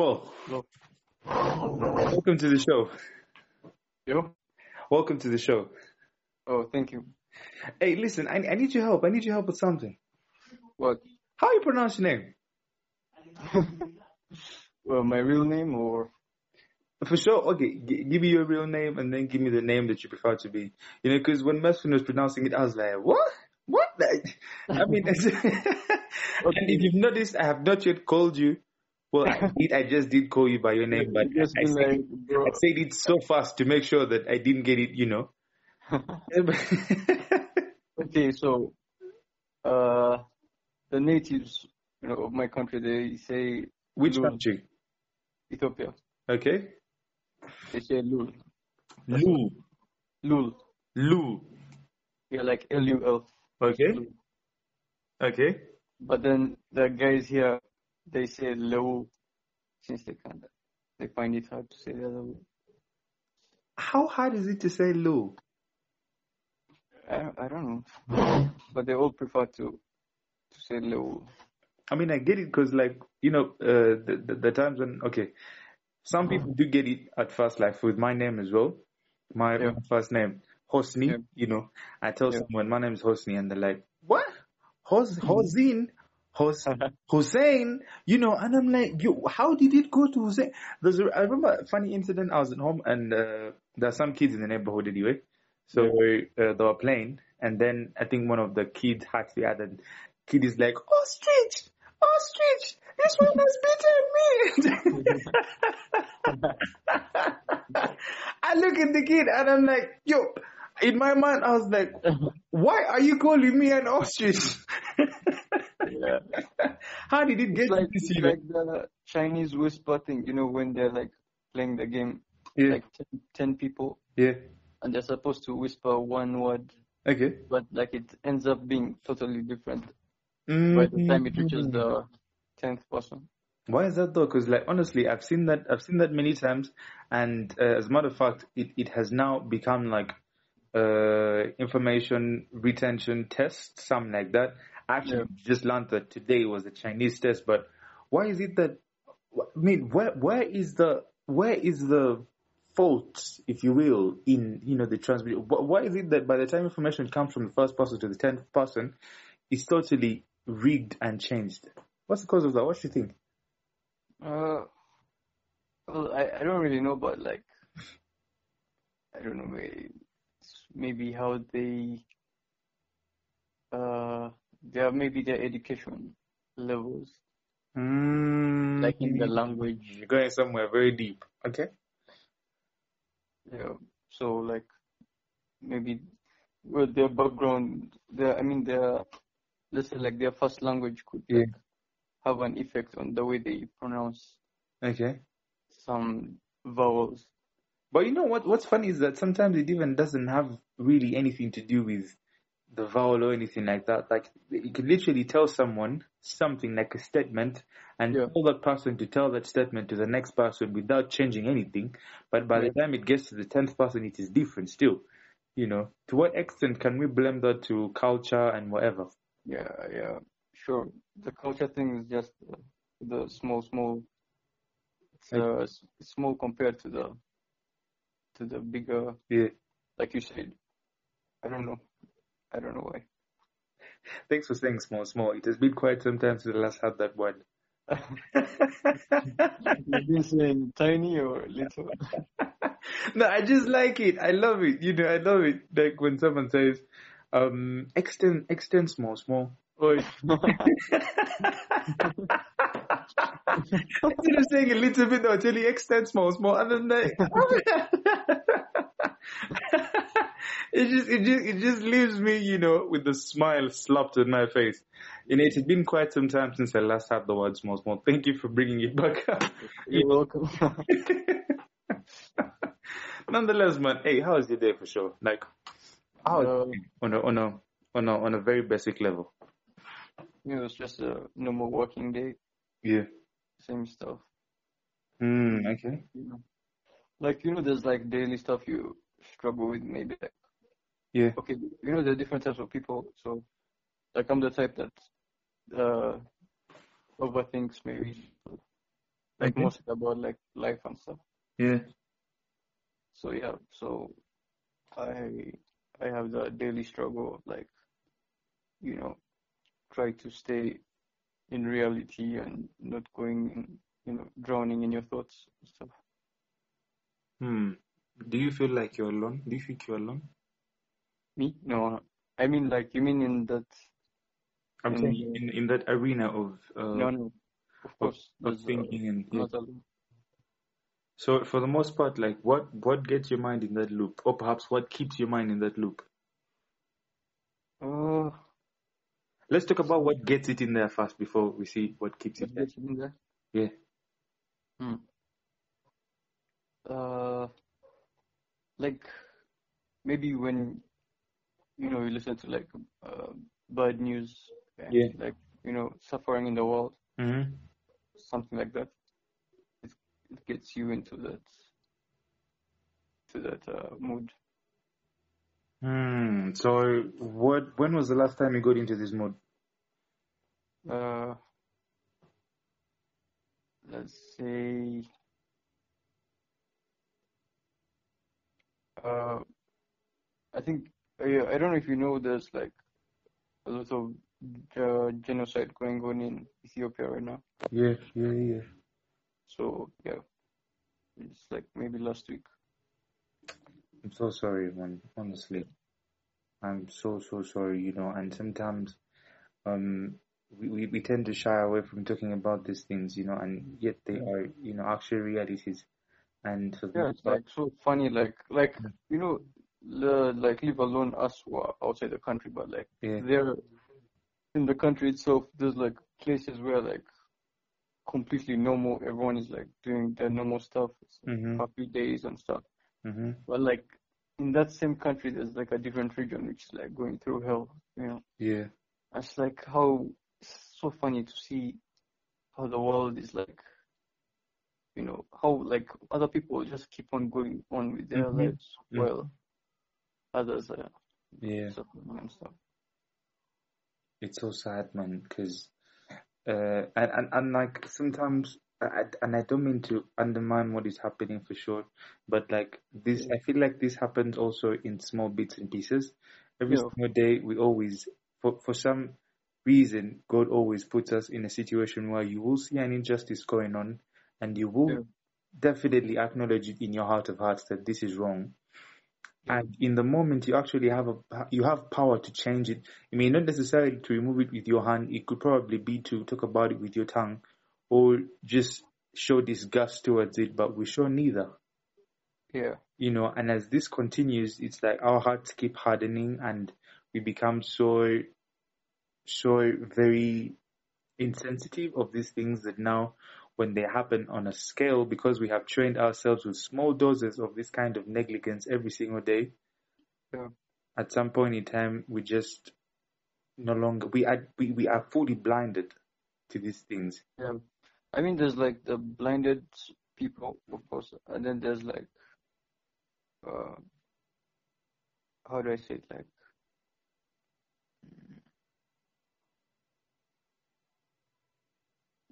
Hello. Welcome to the show. Yo. Welcome to the show. Oh, thank you. Hey, listen, I, I need your help. I need your help with something. What? How you pronounce your name? Well, my real name or For sure. Okay, g- give me your real name and then give me the name that you prefer to be. You know, because when Mesfin was pronouncing it, I was like, what? What? I mean, and if you've noticed, I have not yet called you. Well, I, did, I just did call you by your name, but I, been said. I said it so fast to make sure that I didn't get it, you know. okay, so uh, the natives, you know, of my country, they say Which Lul. country? Ethiopia. Okay. They say lul, Lu. lul. Lu. Yeah, like L U L. Okay. Lul. Okay. But then the guys here, they say leu, since they can't, they find it hard to say the other way. How hard is it to say Lu? I, I don't know, but they all prefer to to say leu. I mean, I get it because, like, you know, uh, the, the the times when okay, some people do get it at first, like with my name as well, my, Yeah. first name Hosni. Yeah. You know, I tell Yeah. someone my name is Hosni, and they're like, "What? Hos Hosin? Hos Hussein? You know?" And I'm like, "You, how did it go to Hussein?" There's a, I remember a funny incident. I was at home, and uh, there are some kids in the neighborhood anyway. So uh, they were playing, and then I think one of the kids had the other kid is like, "Ostrich, ostrich, this one has bitten me." I look at the kid and I'm like, "Yo." In my mind, I was like, "Why are you calling me an ostrich?" Yeah. How did it get like, to this? it's like the Chinese whisper thing, you know, when they're like playing the game, Yeah, like 10, 10 people, yeah. and they're supposed to whisper one word, Okay. but like it ends up being totally different by the time it reaches the 10th person. Why is that though? Because like honestly, I've seen that I've seen that many times, and uh, as a matter of fact, it, it has now become like uh information retention test, something like that. I actually Yeah. just learned that today was a Chinese test, but why is it that? I mean, where where is the where is the fault, if you will, in you know the transmission? Why is it that by the time information comes from the first person to the tenth person, it's totally rigged and changed? What's the cause of that? What do you think? Uh, well, I, I don't really know, but like, I don't know, maybe, maybe how they, uh, their, maybe their education levels, Mm, like in the language. You're going somewhere very deep. Okay. Yeah. So like maybe with their background, their I mean their let's say like their first language could Yeah. like, have an effect on the way they pronounce Okay. some vowels. But you know what? What's funny is that sometimes it even doesn't have really anything to do with the vowel or anything like that. Like you could literally tell someone something like a statement and Yeah. tell that person to tell that statement to the next person without changing anything. But by the time it gets to the tenth person, it is different still. You know, to what extent can we blame that to culture and whatever? Yeah, yeah, sure. The culture thing is just the small, small. It's uh, s- small compared to the to the bigger, Yeah. like you said. I don't know. I don't know why. Thanks for saying small, small. It has been quite some time since I last had that word. You've been saying tiny or little. no, I just like it. I love it. You know, I love it. Like when someone says, um, extend, extend small, small. Or instead of saying a little bit, they'll tell you extend small, small, and then they, it just, it just, it just leaves me, you know, with a smile slapped on my face. You know, it has been quite some time since I last had the word small, small. Thank you for bringing it back up. You're welcome. Nonetheless, man, hey, how is your day for sure? Like, how Uh, on a on a on a on a very basic level? It was just a normal working day, Yeah. same stuff. Hmm. Okay. You know, like you know, there's like daily stuff you struggle with, maybe. Like, Yeah. okay, you know, there are different types of people. So, like, I'm the type that uh overthinks maybe. like Okay. mostly about like life and stuff. Yeah. So yeah, so I I have the daily struggle of like, you know, try to stay in reality and not going in, you know, drowning in your thoughts and stuff. Hmm. Do you feel like you're alone? Do you think you're alone? Me? No, I mean like you mean in that I'm In saying in, in that arena of uh, no no of course of there's, uh, thinking and yeah. So for the most part, like what what gets your mind in that loop, or perhaps what keeps your mind in that loop? Uh, Let's talk about what gets it in there first before we see what keeps it what there. gets you in there? Yeah. Hmm. Uh, like maybe when you know you listen to like uh, bad news and Yeah. like you know suffering in the world, Mm-hmm. something like that. It it gets you into that to that uh, mood. Hmm. So what? When was the last time you got into this mood? Uh, let's say uh, I think I, I don't know if you know there's like a lot of uh, genocide going on in Ethiopia right now. Yeah, yeah, yeah. So yeah, it's like maybe last week. I'm so sorry, man. Honestly, I'm so so sorry. You know, and sometimes, um, we, we we tend to shy away from talking about these things. You know, and yet they are, you know, actual realities. And Yeah, it's like so funny. Like like you know, the, like leave alone us who are outside the country, but like yeah, there in the country itself, there's like places where like completely normal. Everyone is like doing their normal stuff, Mhm. happy days and stuff. hmm But like in that same country, there's like a different region which is like going through hell. You know, yeah, it's like how it's so funny to see how the world is like. You know how like other people just keep on going on with their Mhm. lives Mhm. while others are yeah. suffering and stuff. It's so sad, man, because uh, and, and and like sometimes, I, and I don't mean to undermine what is happening for sure, but like this, I feel like this happens also in small bits and pieces. Every Yeah. single day, we always, for for some reason, God always puts us in a situation where you will see an injustice going on, and you will Yeah. definitely acknowledge it in your heart of hearts that this is wrong. And in the moment, you actually have a you have power to change it. You may not necessarily to remove it with your hand. It could probably be to talk about it with your tongue, or just show disgust towards it. But we show neither. Yeah. You know, and as this continues, it's like our hearts keep hardening, and we become so so very insensitive of these things that now when they happen on a scale because we have trained ourselves with small doses of this kind of negligence every single day Yeah. at some point in time we just no longer we are we, we are fully blinded to these things Yeah, I mean, there's like the blinded people, of course, and then there's like, uh, how do I say it? Like,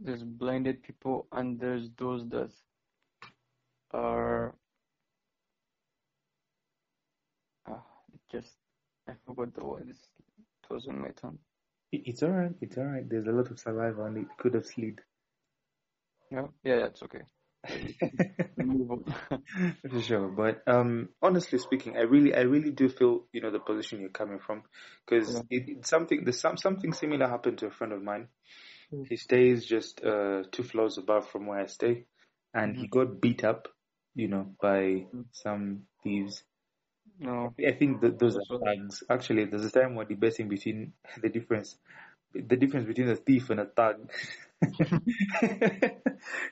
there's blinded people, and there's those that are, it just, I forgot the word. It's, it was on my tongue. It's all right it's all right there's a lot of saliva and it could have slid Yeah, yeah, it's okay. We move on. for sure but um honestly speaking i really i really do feel you know the position you're coming from because Yeah. it, it's something there's some something similar happened to a friend of mine. He stays just uh two floors above from where i stay. And he got beat up you know by Mm. some thieves. No, i think that those are thugs. Actually there's a time we're debating between the difference the difference between a thief and a thug.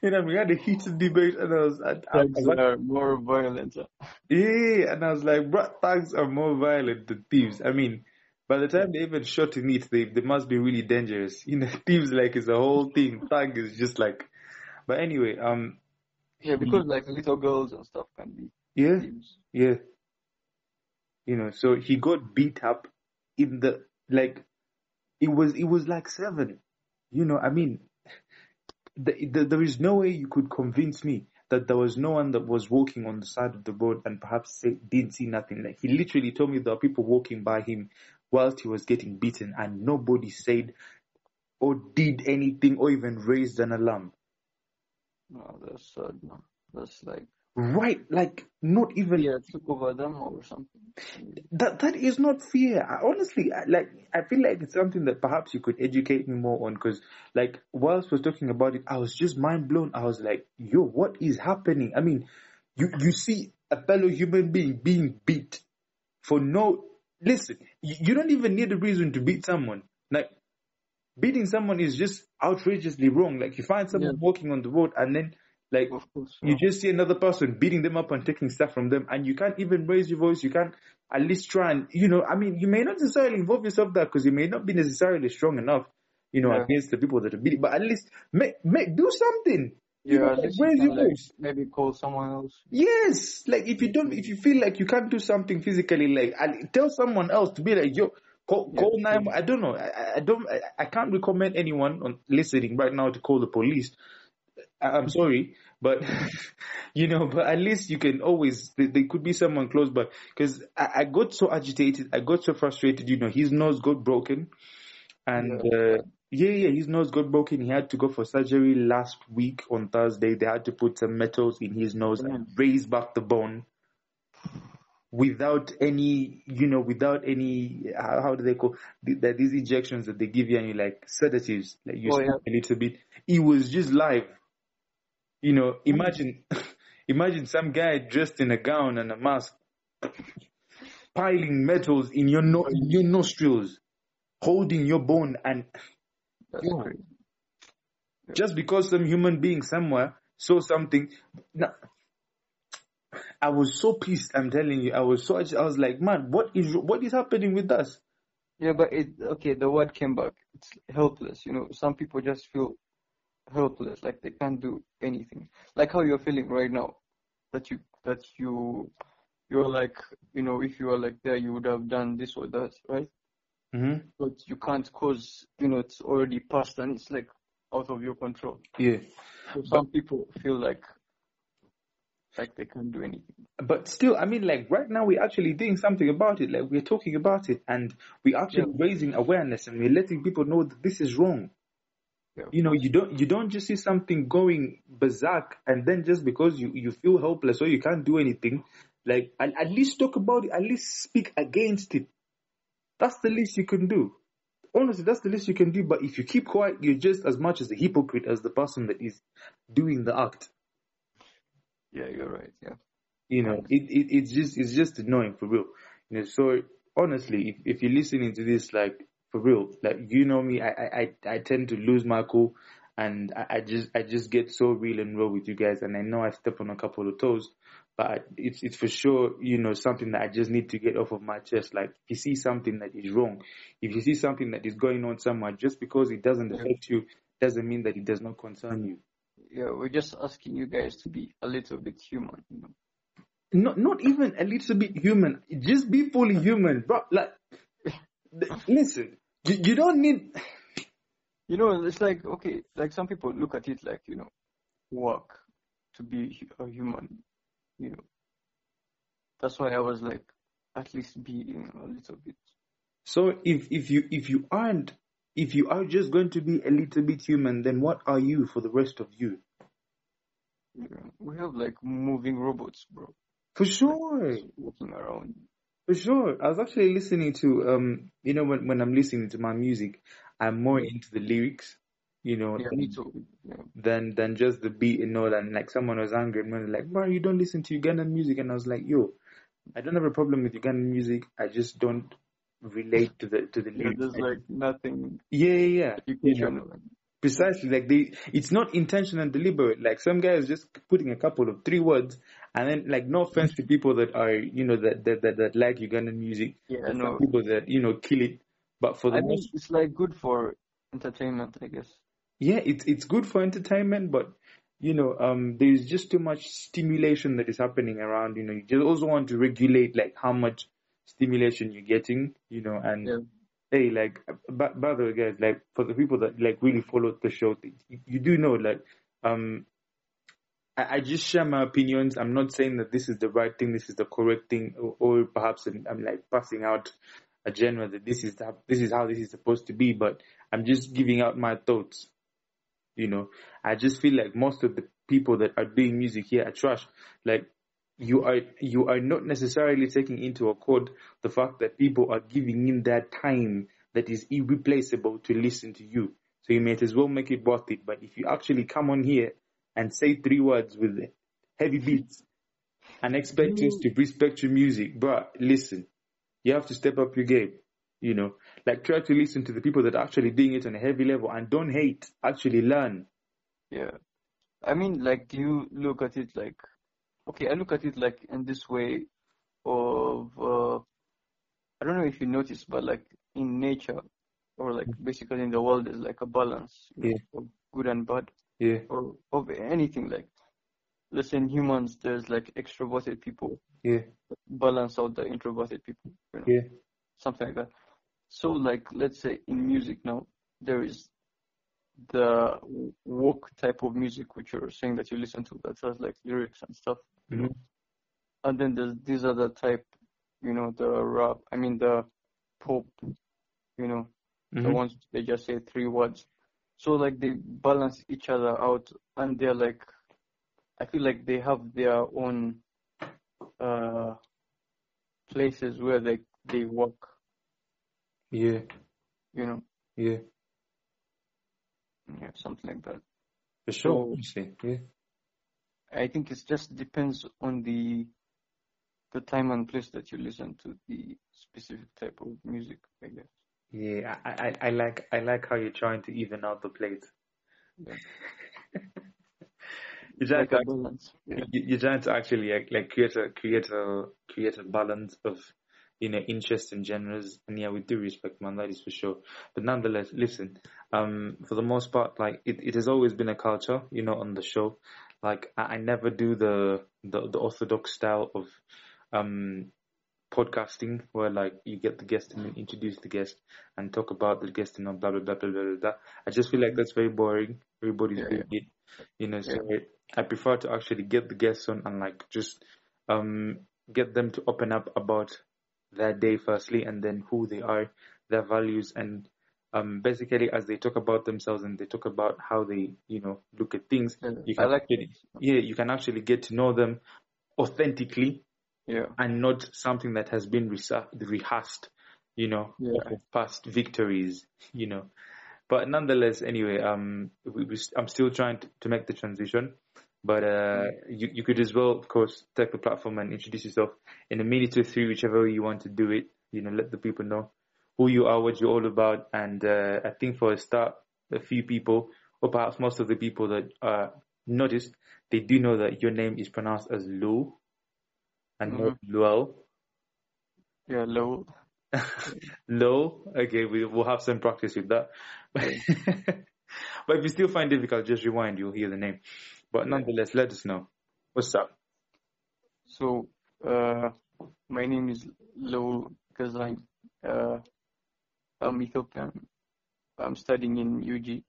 You know we had a heated debate and i was I, I, I thugs are more violent. yeah, and I was like, bro, thugs are more violent than thieves. I mean, by the time they even shot in it, they they must be really dangerous. You know, thieves like it's a whole thing. Thug is just like, but anyway, um, Yeah, because like little girls and stuff can be yeah, thieves. yeah, you know, so he got beat up in the like, it was it was like seven, you know. I mean, the, the, there is no way you could convince me that there was no one that was walking on the side of the road and perhaps say, didn't see nothing. Like he literally told me there are people walking by him whilst he was getting beaten and nobody said or did anything or even raised an alarm. No, that's sad. No. That's like Right, like not even yeah, took over them or something. that. That is not fear. I, honestly, I, like I feel like it's something that perhaps you could educate me more on. Because like whilst was talking about it, I was just mind blown. I was like, yo, what is happening? I mean, you you see a fellow human being being beat for no. Listen, you, don't even need a reason to beat someone. Like beating someone is just outrageously wrong. Like you find someone Yeah. walking on the road and then like Of course. you just see another person beating them up and taking stuff from them, and you can't even raise your voice. You can't at least try and, you know, I mean, you may not necessarily involve yourself there because you may not be necessarily strong enough, you know, Yeah. against the people that are beating, but at least make, make, do something. You Yeah, know, at like, least you raise can, your like, voice. maybe call someone else. Yes, like if you don't, if you feel like you can't do something physically, like tell someone else to be like, yo, call, Yeah, call nine. I don't know. I, I- don't. I, I can't recommend anyone on listening right now to call the police. I, I'm sorry, but you know, but at least you can always. There, there could be someone close, but because I, I got so agitated, I got so frustrated. You know, his nose got broken, and uh, yeah, yeah, his nose got broken. He had to go for surgery last week on Thursday. They had to put some metals in his nose and raise back the bone without any, you know, without any, how, how do they call, th- that these injections that they give you and you like sedatives, like you Oh, yeah. a little bit. It was just live. You know, imagine, imagine some guy dressed in a gown and a mask piling metals in your no, in your nostrils, holding your bone and That's Yeah. crazy. just because some human being somewhere saw something. Now, I was so pissed. I'm telling you, I was so. I was like, man, what is what is happening with us? Yeah, but it okay. The word came back. It's helpless. You know, some people just feel helpless, like they can't do anything. Like how you're feeling right now, that you that you you're like you know if you were like there you would have done this or that, right? Hmm But you can't cause you know it's already past and it's like out of your control. Yeah, So some people feel like like they can't do anything. but still, I mean, like right now, we're actually doing something about it. Like we're talking about it, and we're actually raising awareness, and we're letting people know that this is wrong. Yeah. You know, you don't you don't just see something going berserk, and then just because you you feel helpless or you can't do anything, like at, at least talk about it. At least speak against it. That's the least you can do. Honestly, that's the least you can do. But if you keep quiet, you're just as much as a hypocrite as the person that is doing the act. Yeah, you're right. Yeah. You know, it, it it's just it's just annoying for real. You know, so honestly, if, if you're listening to this, like for real, like you know me, I I I, tend to lose my cool, and I, I just I just get so real and raw with you guys, and I know I step on a couple of toes, but it's it's for sure you know something that I just need to get off of my chest. Like if you see something that is wrong, if you see something that is going on somewhere, just because it doesn't affect you doesn't mean that it does not concern you. Yeah, we're just asking you guys to be a little bit human, you know. not not even a little bit human. Just be fully human, bro. Like, listen, you, you don't need. You know, it's like okay, like some people look at it like you know, work to be a human. You know, that's why I was like, at least be know, a little bit. So if if you if you aren't if you are just going to be a little bit human, then what are you for the rest of you? Know, we have like moving robots, bro, For sure, just walking around. for sure. I was actually listening to um, you know, when when I'm listening to my music, I'm more into the lyrics, you know, Yeah, me too. Yeah, than than just the beat and all. And like someone was angry and was like, "Bro, you don't listen to Ugandan music," and I was like, "Yo, I don't have a problem with Ugandan music. I just don't relate to the to the lyrics." there's like nothing yeah, yeah, yeah. You know, precisely. Like they, it's not intentional and deliberate. Like some guy is just putting a couple of three words, and then like no offense to people that are you know that that that, that like Ugandan music. Yeah, no. people that you know kill it, but for the I mean, it's like good for entertainment, I guess. Yeah, it's it's good for entertainment, but you know, um, there's just too much stimulation that is happening around. You know, you just also want to regulate like how much stimulation you're getting. You know, and Yeah. hey, like, by, by the way, guys, like, for the people that like really follow the show, you, you do know, like, um, I, I, just share my opinions. I'm not saying that this is the right thing, this is the correct thing, or, or perhaps I'm, I'm, like passing out a genre that this is how, this is how this is supposed to be, but I'm just giving out my thoughts. You know, I just feel like most of the people that are doing music here are trash. Like, you are you are not necessarily taking into account the fact that people are giving in their time that is irreplaceable to listen to you. So you might as well make it worth it. But if you actually come on here and say three words with heavy beats and expect us mm. to respect your music, but listen, you have to step up your game. You know, like try to listen to the people that are actually doing it on a heavy level and don't hate. Actually learn. Yeah, I mean, like you look at it like okay, I look at it like in this way of uh, I don't know if you notice, but like in nature or like basically in the world, there's like a balance yeah. of good and bad, yeah, or of anything. Like let's say in humans, there's like extroverted people, yeah, balance out the introverted people, you know? yeah, something like that. So like let's say in music now, there is the walk type of music which you're saying that you listen to that has like lyrics and stuff you know. And then there's these other type, you know, the rap. I mean the pop, you know, mm-hmm. the ones they just say three words. So like they balance each other out, and they're like, I feel like they have their own uh places where they they work. Yeah. You know. Yeah. Yeah, something like that. For sure. So, yeah. I think it just depends on the the time and place that you listen to the specific type of music, I guess. Yeah, I, I, I like I like how you're trying to even out the plate. Yeah. you're trying like to. Yeah. You're trying to actually like, like create a create a create a balance of you know interest and genres, and yeah, we do respect man, that is for sure. But nonetheless, listen, um, for the most part, like it, it has always been a culture, you know, on the show like I, I never do the, the the orthodox style of um podcasting where like you get the guest and introduce the guest and talk about the guest and blah blah blah blah blah blah. I just feel like that's very boring. Everybody's Yeah, doing it, you know. So I prefer to actually get the guests on and like just um get them to open up about their day firstly, and then who they are, their values, and um, basically as they talk about themselves and they talk about how they, you know, look at things, Yeah, you I can like actually, yeah, you can actually get to know them authentically Yeah. and not something that has been rehearsed, you know, Yeah. past victories, you know. But nonetheless, anyway, um, we, we, I'm still trying to, to make the transition. But uh, you, you could as well, of course, take the platform and introduce yourself in a minute or three, whichever way you want to do it. You know, let the people know who you are, what you're all about. And uh, I think for a start, a few people, or perhaps most of the people that uh, noticed, they do know that your name is pronounced as Lu and not Luel. Yeah, low. Low. Okay, we will have some practice with that. but if you still find it difficult, just rewind. You'll hear the name. But nonetheless, let us know. What's up? So, uh, my name is Leul Kazan. Uh, I'm Ethiopian. I'm studying in UG.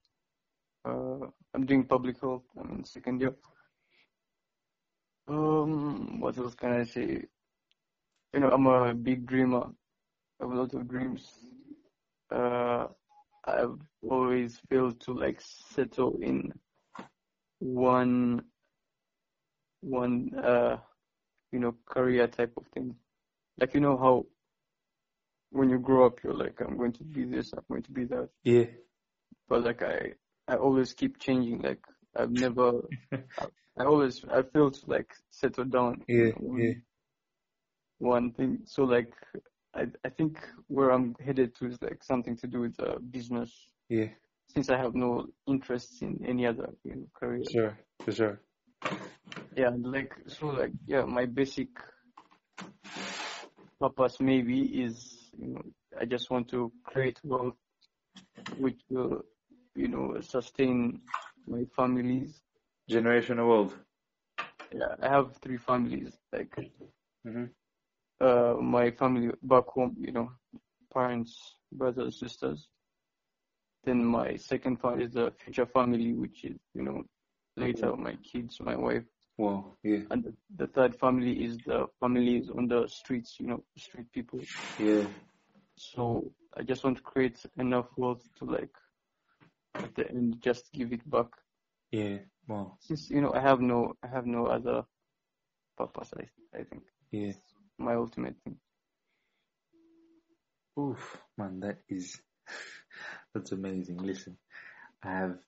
Uh, I'm doing public health. I'm in second year. Um, what else can I say? You know, I'm a big dreamer. I have a lot of dreams. Uh, I've always failed to like settle in one, one, uh, you know, career type of thing. Like, you know how when you grow up, you're like, I'm going to be this, I'm going to be that. Yeah. But like, I, I always keep changing. Like, I've never, I, I always, I fail to like settle down. Yeah. one- Yeah. One thing. So like, I, I think where I'm headed to is like something to do with uh, business. Yeah. Since I have no interest in any other you know, career. Sure. For sure. Yeah, like so like yeah, my basic purpose maybe is you know I just want to create wealth which will you know sustain my families. Generational world. Yeah, I have three families. Like hmm uh my family back home, you know, parents, brothers, sisters. Then my second family is the future family, which is, you know, later my kids, my wife. Wow. Yeah. And the, the third family is the families on the streets, you know, street people. Yeah. So I just want to create enough wealth to like, at the end, just give it back. Yeah. Wow. Since, you know, I have no, I have no other purpose, I, I think. Yeah. My ultimate thing. Oof, man, that is that's amazing. Listen, I have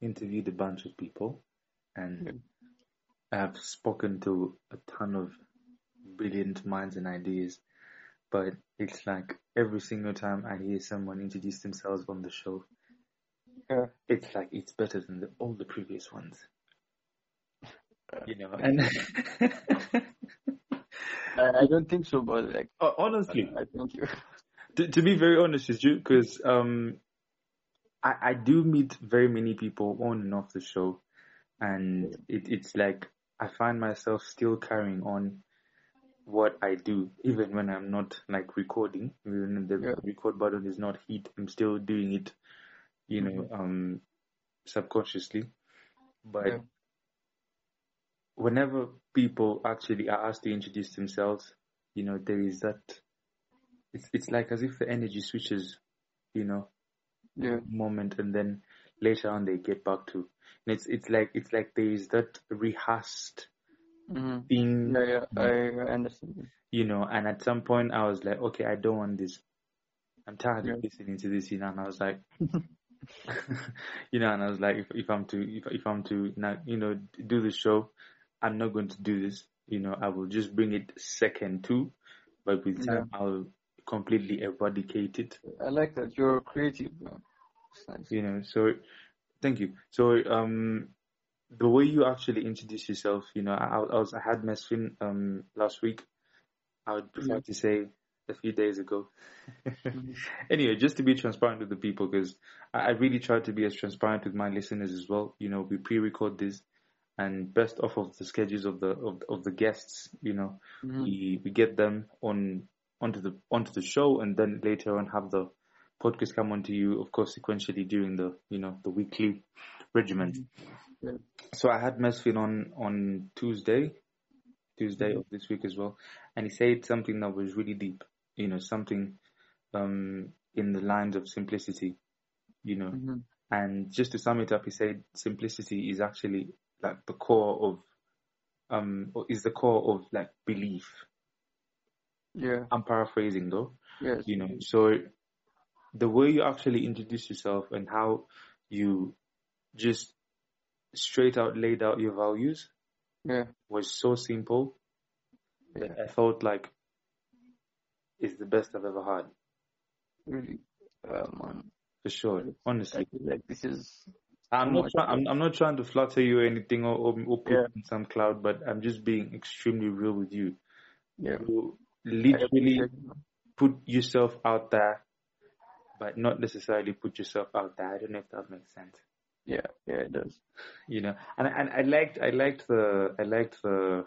interviewed a bunch of people and. I have spoken to a ton of brilliant minds and ideas, but it's like every single time I hear someone introduce themselves on the show, Yeah. it's like it's better than the, all the previous ones, you know. And I, I don't think so, but like, honestly, I thank you. To, to be very honest with you, because um, I, I do meet very many people on and off the show, and it, it's like I find myself still carrying on what I do, even when I'm not like recording, even when the Yeah. record button is not hit, I'm still doing it, you know, um, subconsciously. But Yeah. whenever people actually are asked to introduce themselves, you know, there is that. It's it's like as if the energy switches, you know, Yeah. moment and then later on they get back to and it's it's like it's like there is that rehearsed hmm thing Yeah, yeah, I, I understand. you know and at some point i was like okay i don't want this i'm tired Yeah. of listening to this you know and i was like you know and i was like if, if i'm to if, if i'm to now you know do the show i'm not going to do this you know i will just bring it second too but with time i'll completely eradicated. I like that you're creative. Nice. you know so thank you so um the way you actually introduce yourself you know i, I was i had mesfin um last week i would prefer Yeah. to say a few days ago Mhm. anyway just to be transparent with the people because I, I really try to be as transparent with my listeners as well you know we pre-record this and best off of the schedules of the of, of the guests you know Mhm. we we get them on onto the onto the show and then later on have the podcast come onto you of course sequentially during the you know the weekly regiment Yeah. so i had mesfin on on tuesday tuesday Mhm. of this week as well and he said something that was really deep you know something um in the lines of simplicity you know Mhm. and just to sum it up he said simplicity is actually like the core of um is the core of like belief Yeah. i'm paraphrasing though Yes. you know so the way you actually introduce yourself and how you just straight out laid out your values Yeah. was so simple Yeah. i felt like it's the best i've ever had Really. Uh, man. for sure honestly like this is. i'm not trying I'm, I'm not trying to flatter you or anything or, or, or put Yeah. in some cloud but i'm just being extremely real with you Yeah. you literally appreciate it, man. put yourself out there but not necessarily put yourself out there i don't know if that makes sense Yeah. Yeah. It does. you know and and I liked I liked the I liked the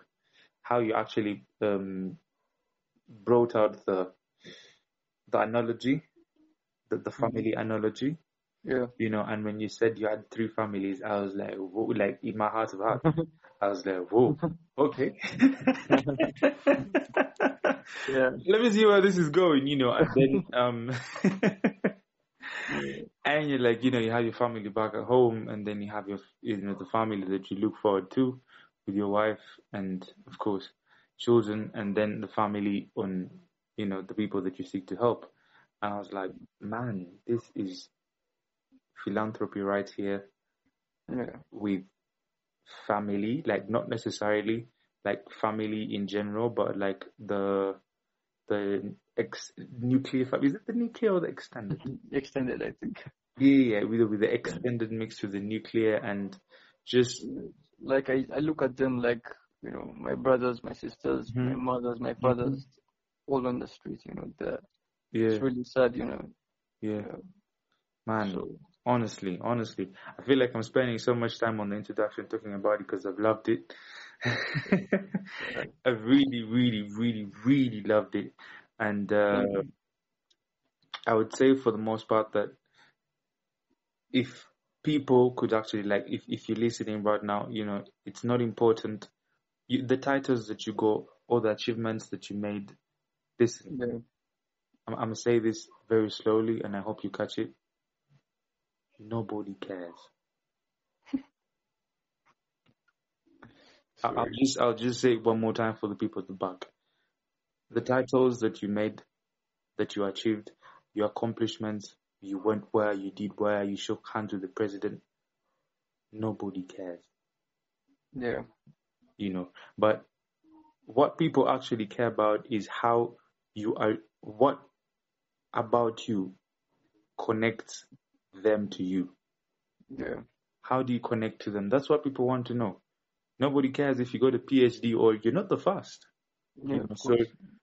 how you actually um brought out the the analogy the, the family analogy Yeah. you know and when you said you had three families I was like whoa, like in my heart of heart I was like whoa okay Yeah. let me see where this is going you know and then um and you're like, you know, you have your family back at home, and then you have your, you know, the family that you look forward to with your wife, and of course, children, and then the family on, you know, the people that you seek to help. And I was like, man, this is philanthropy right here Yeah. with family, like not necessarily like family in general, but like the the ex nuclear family. Is it the nuclear or the extended? Extended, I think. Yeah, yeah, with the, with the extended mix with the nuclear and just Like I, I look at them like you know my brothers, my sisters, my Mhm. mothers, my fathers, all on the street. You know, the, yeah, it's really sad. You know. yeah, Yeah. man. So Honestly, honestly, I feel like I'm spending so much time on the introduction talking about it because I've loved it. I've really, really, really, really loved it, and uh. I would say for the most part that if people could actually like if, if you're listening right now, you know, it's not important you, the titles that you got or the achievements that you made. This, Yeah. I'm, I'm gonna say this very slowly and I hope you catch it. Nobody cares. I- I'll just I'll just say it one more time for the people at the back. The titles that you made, that you achieved, your accomplishments, you went where, you did where, you shook hands with the president. Nobody cares, Yeah. you know. But what people actually care about is how you are, what about you connects them to you. Yeah. How do you connect to them? That's what people want to know. Nobody cares if you got a PhD or you're not the first. Yeah. You know, so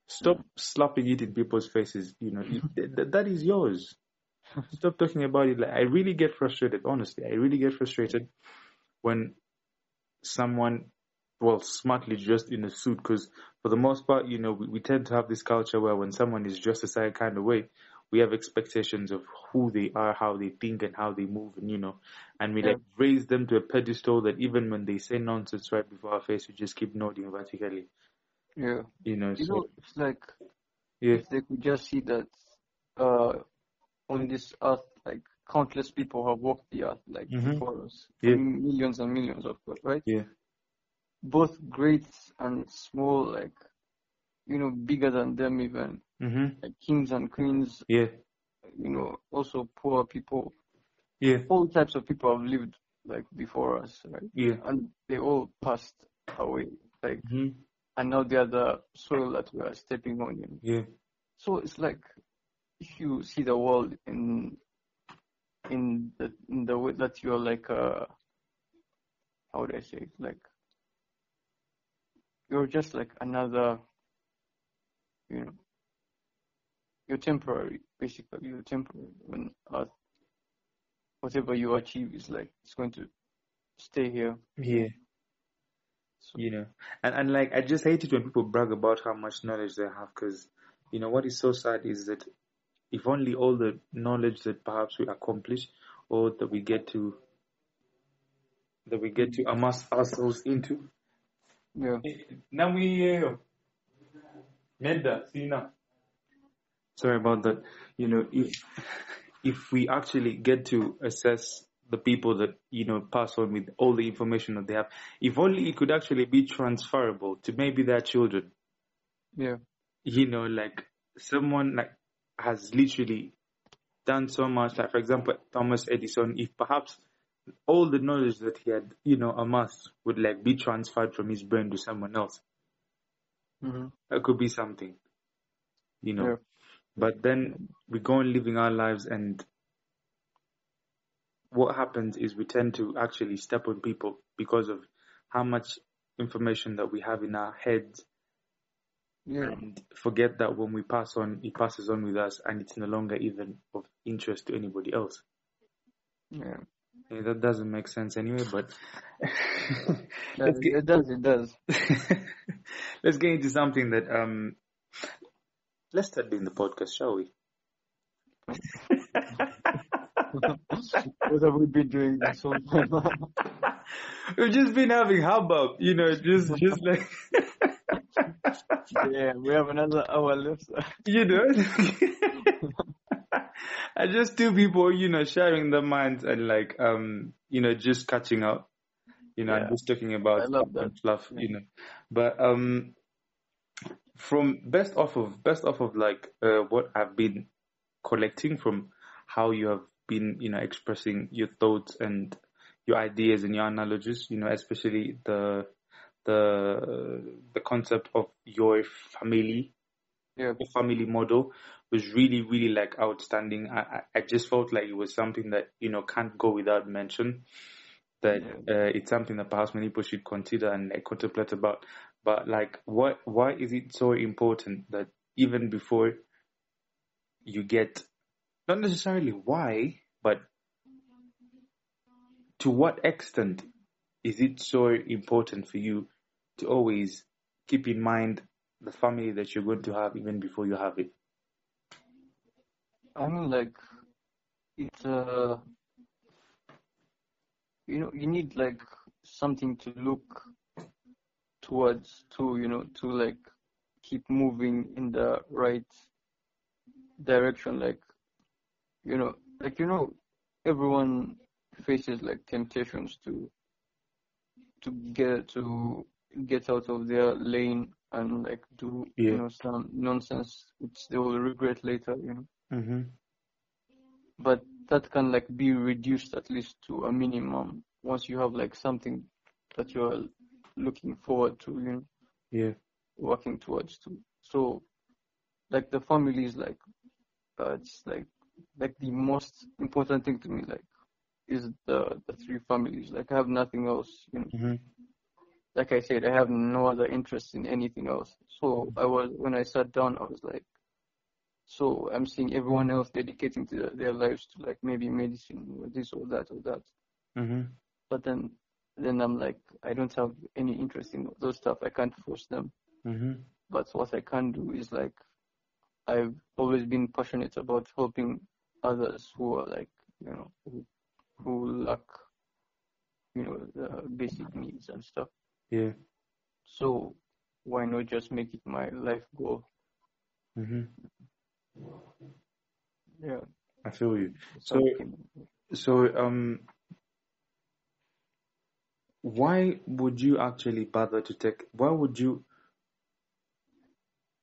stop slapping it in people's faces. You know, that is yours. Stop talking about it. Like I really get frustrated. Honestly, I really get frustrated when someone, well, smartly dressed in a suit. Because for the most part, you know, we, we tend to have this culture where when someone is dressed a certain kind of way, we have expectations of who they are, how they think, and how they move, and you know, and we Yeah. like raise them to a pedestal that even when they say nonsense right before our face, we just keep nodding vertically. Yeah. You know, You so know, it's like yeah. if they could just see that uh on this earth like countless people have walked the earth like Mhm. before us. Yeah. Millions and millions of course, right? Yeah. Both great and small, like you know, bigger than them even, Mhm. like kings and queens, Yeah. you know, also poor people. Yeah. All types of people have lived like before us, right? Yeah. And they all passed away. Like Mhm. and now they are the soil that we are stepping on, you know. Yeah. So it's like if you see the world in in the in the way that you're like uh how would I say it? Like you're just like another you know you're temporary basically you're temporary when earth whatever you achieve is like it's going to stay here. Yeah. So You know, and and like I just hate it when people brag about how much knowledge they have because, you know, what is so sad is that if only all the knowledge that perhaps we accomplish or that we get to that we get to amass ourselves into. yeah. Eh, now eh, we Neda. Sorry about that. You know, if if we actually get to assess the people that you know pass on with all the information that they have, if only it could actually be transferable to maybe their children. Yeah. You know, like someone like has literally done so much. Like for example, Thomas Edison. If perhaps all the knowledge that he had, you know, amassed would like be transferred from his brain to someone else, hmm that could be something. You know. Yeah. But then we go on living our lives, and what happens is we tend to actually step on people because of how much information that we have in our heads, Yeah. and forget that when we pass on, it passes on with us, and it's no longer even of interest to anybody else. Yeah. Yeah, that doesn't make sense anyway, but get it does, it does. let's get into something that um let's start doing the podcast, shall we? what have we been doing this whole time? We've just been having hubbub, you know, just just like yeah, we have another hour left. you know. and just two people, you know, sharing their minds and like um, you know, just catching up. You know, and Yeah. just talking about I love stuff that. fluff, you know. But um from best off of best off of like uh, what I've been collecting from how you have been, you know, expressing your thoughts and your ideas and your analogies, you know, especially the the the concept of your family, Yeah. the family model was really, really like outstanding. I, I just felt like it was something that, you know, can't go without mention. That uh, it's something that perhaps many people should consider and like, contemplate about. But like, what, why is it so important that even before you get, not necessarily why, but to what extent is it so important for you to always keep in mind the family that you're going to have even before you have it? I mean, like, it's uh, you know, you need like something to look towards to, you know, to like keep moving in the right direction. Like, you know, like you know, everyone faces like temptations to to get to get out of their lane and like do Yeah. you know some nonsense which they will regret later. You know. Mm-hmm. but that can like be reduced at least to a minimum once you have like something that you're looking forward to you know Yeah. working towards to so like the family is like uh, it's like like the most important thing to me like is the the three families like i have nothing else you know Mm-hmm. Like i said i have no other interest in anything else. So i was when i sat down i was like so i'm seeing everyone else dedicating to their, their lives to like maybe medicine or this or that or that. Mm-hmm. but then then i'm like i don't have any interest in those stuff. I can't force them. Mm-hmm. but what i can do is like i've always been passionate about helping others who are like you know who, who lack you know the basic needs and stuff Yeah. so why not just make it my life goal Mm-hmm. yeah I feel you. So, so um, why would you actually bother to take? Why would you?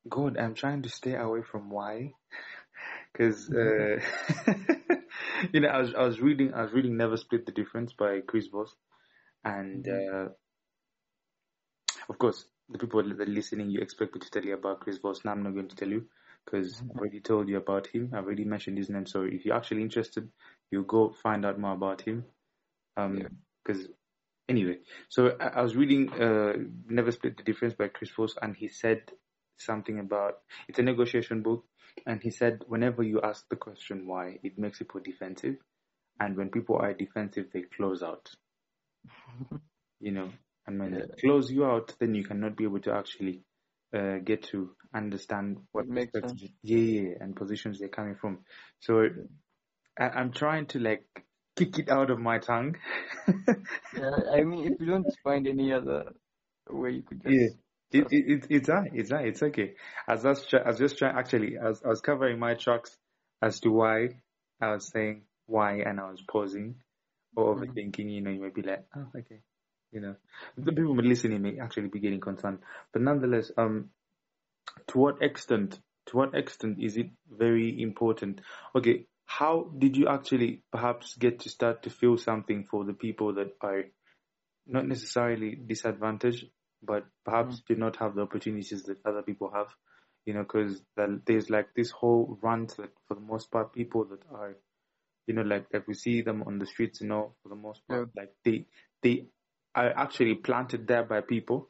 God, I'm trying to stay away from why, because uh, you know, I was I was reading I was reading Never Split the Difference by Chris Voss, and uh, of course, the people that are listening, you expect me to tell you about Chris Voss. Now I'm not going to tell you because I've already told you about him. I've already mentioned his name. So if you're actually interested, you go find out more about him. Um, Yeah. because anyway, so I, I was reading uh, Never Split the Difference by Chris Voss, and he said something about it's a negotiation book, and he said whenever you ask the question why, it makes people defensive, and when people are defensive, they close out. You know, and when Yeah. they close you out, then you cannot be able to actually uh, get to understand what Makes yeah, yeah, and positions they're coming from. So I, I'm trying to like kick it out of my tongue. yeah i mean if you don't find any other way you could just Yeah. It, it, it, it's alright, it's alright, it's okay. I was just, try, I was just trying, actually, I was, I was covering my tracks as to why I was saying why and I was pausing or Mhm. overthinking, you know, you might be like, oh, okay. You know, the people listening may actually be getting concerned. But nonetheless, um, to what extent, to what extent is it very important? Okay, how did you actually perhaps get to start to feel something for the people that are not necessarily disadvantaged, but perhaps Mm. do not have the opportunities that other people have? You know, because there's like this whole rant that for the most part, people that are, you know, like like we see them on the streets, you know, for the most part, like they they are actually planted there by people.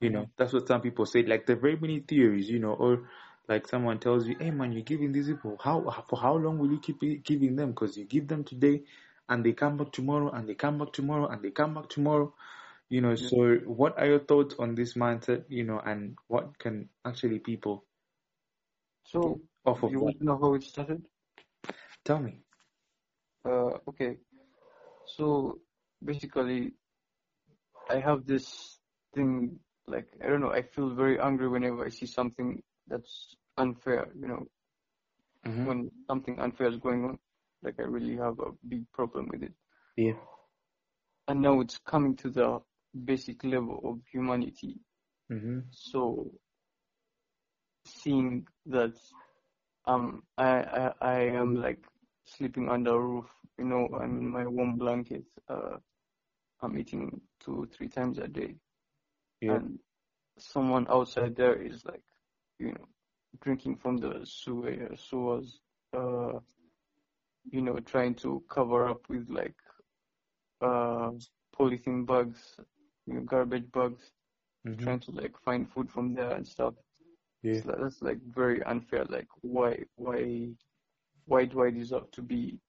You know, that's what some people say. Like there are very many theories, you know, or like someone tells you, "Hey man, you're giving these people how for how long will you keep giving them? Because you give them today, and they come back tomorrow, and they come back tomorrow, and they come back tomorrow." You know, Yeah. so what are your thoughts on this mindset? You know, and what can actually people so off of you that? want to know how it started Tell me. Uh, okay. So basically, I have this thing like I don't know. I feel very angry whenever I see something that's unfair. You know, hmm when something unfair is going on, like I really have a big problem with it. Yeah. And now it's coming to the basic level of humanity. hmm So seeing that um I I, I am like sleeping under a roof, you know, I'm in my warm blanket, uh I'm eating two, three times a day. Yeah. And someone outside there is like, you know, drinking from the sewer sewers, uh you know, trying to cover up with like uh polythene bags, you know, garbage bags, hmm trying to like find food from there and stuff. Yeah. It's like, that's like very unfair. Like why why why do I deserve to be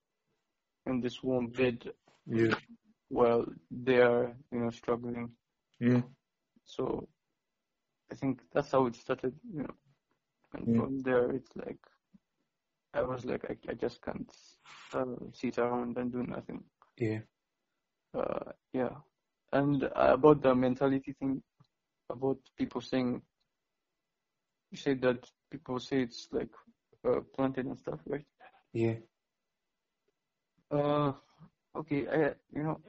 in this warm bed Yeah. While they are you know struggling? Yeah. So I think that's how it started. You know, and Yeah. from there it's like I was like, I, I just can't uh, sit around and do nothing. Yeah. Uh, yeah. And about the mentality thing, about people saying, you said that people say it's like uh, planted and stuff, right? Yeah. Uh, okay. I, you know,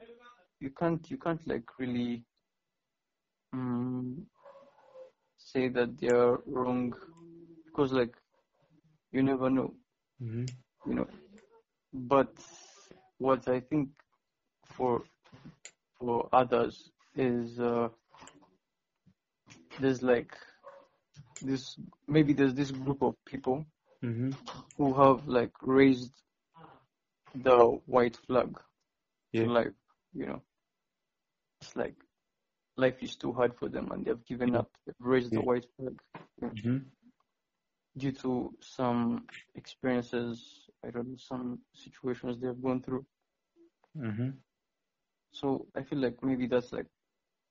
you can't, you can't like really, um, say that they are wrong because like you never know. Hmm you know but what i think for for others is uh there's like this maybe there's this group of people hmm who have like raised the white flag Yeah. to life you know it's like life is too hard for them and they've given up they've raised Yeah. the white flag hmm due to some experiences, I don't know, some situations they've gone through. hmm So I feel like maybe that's like,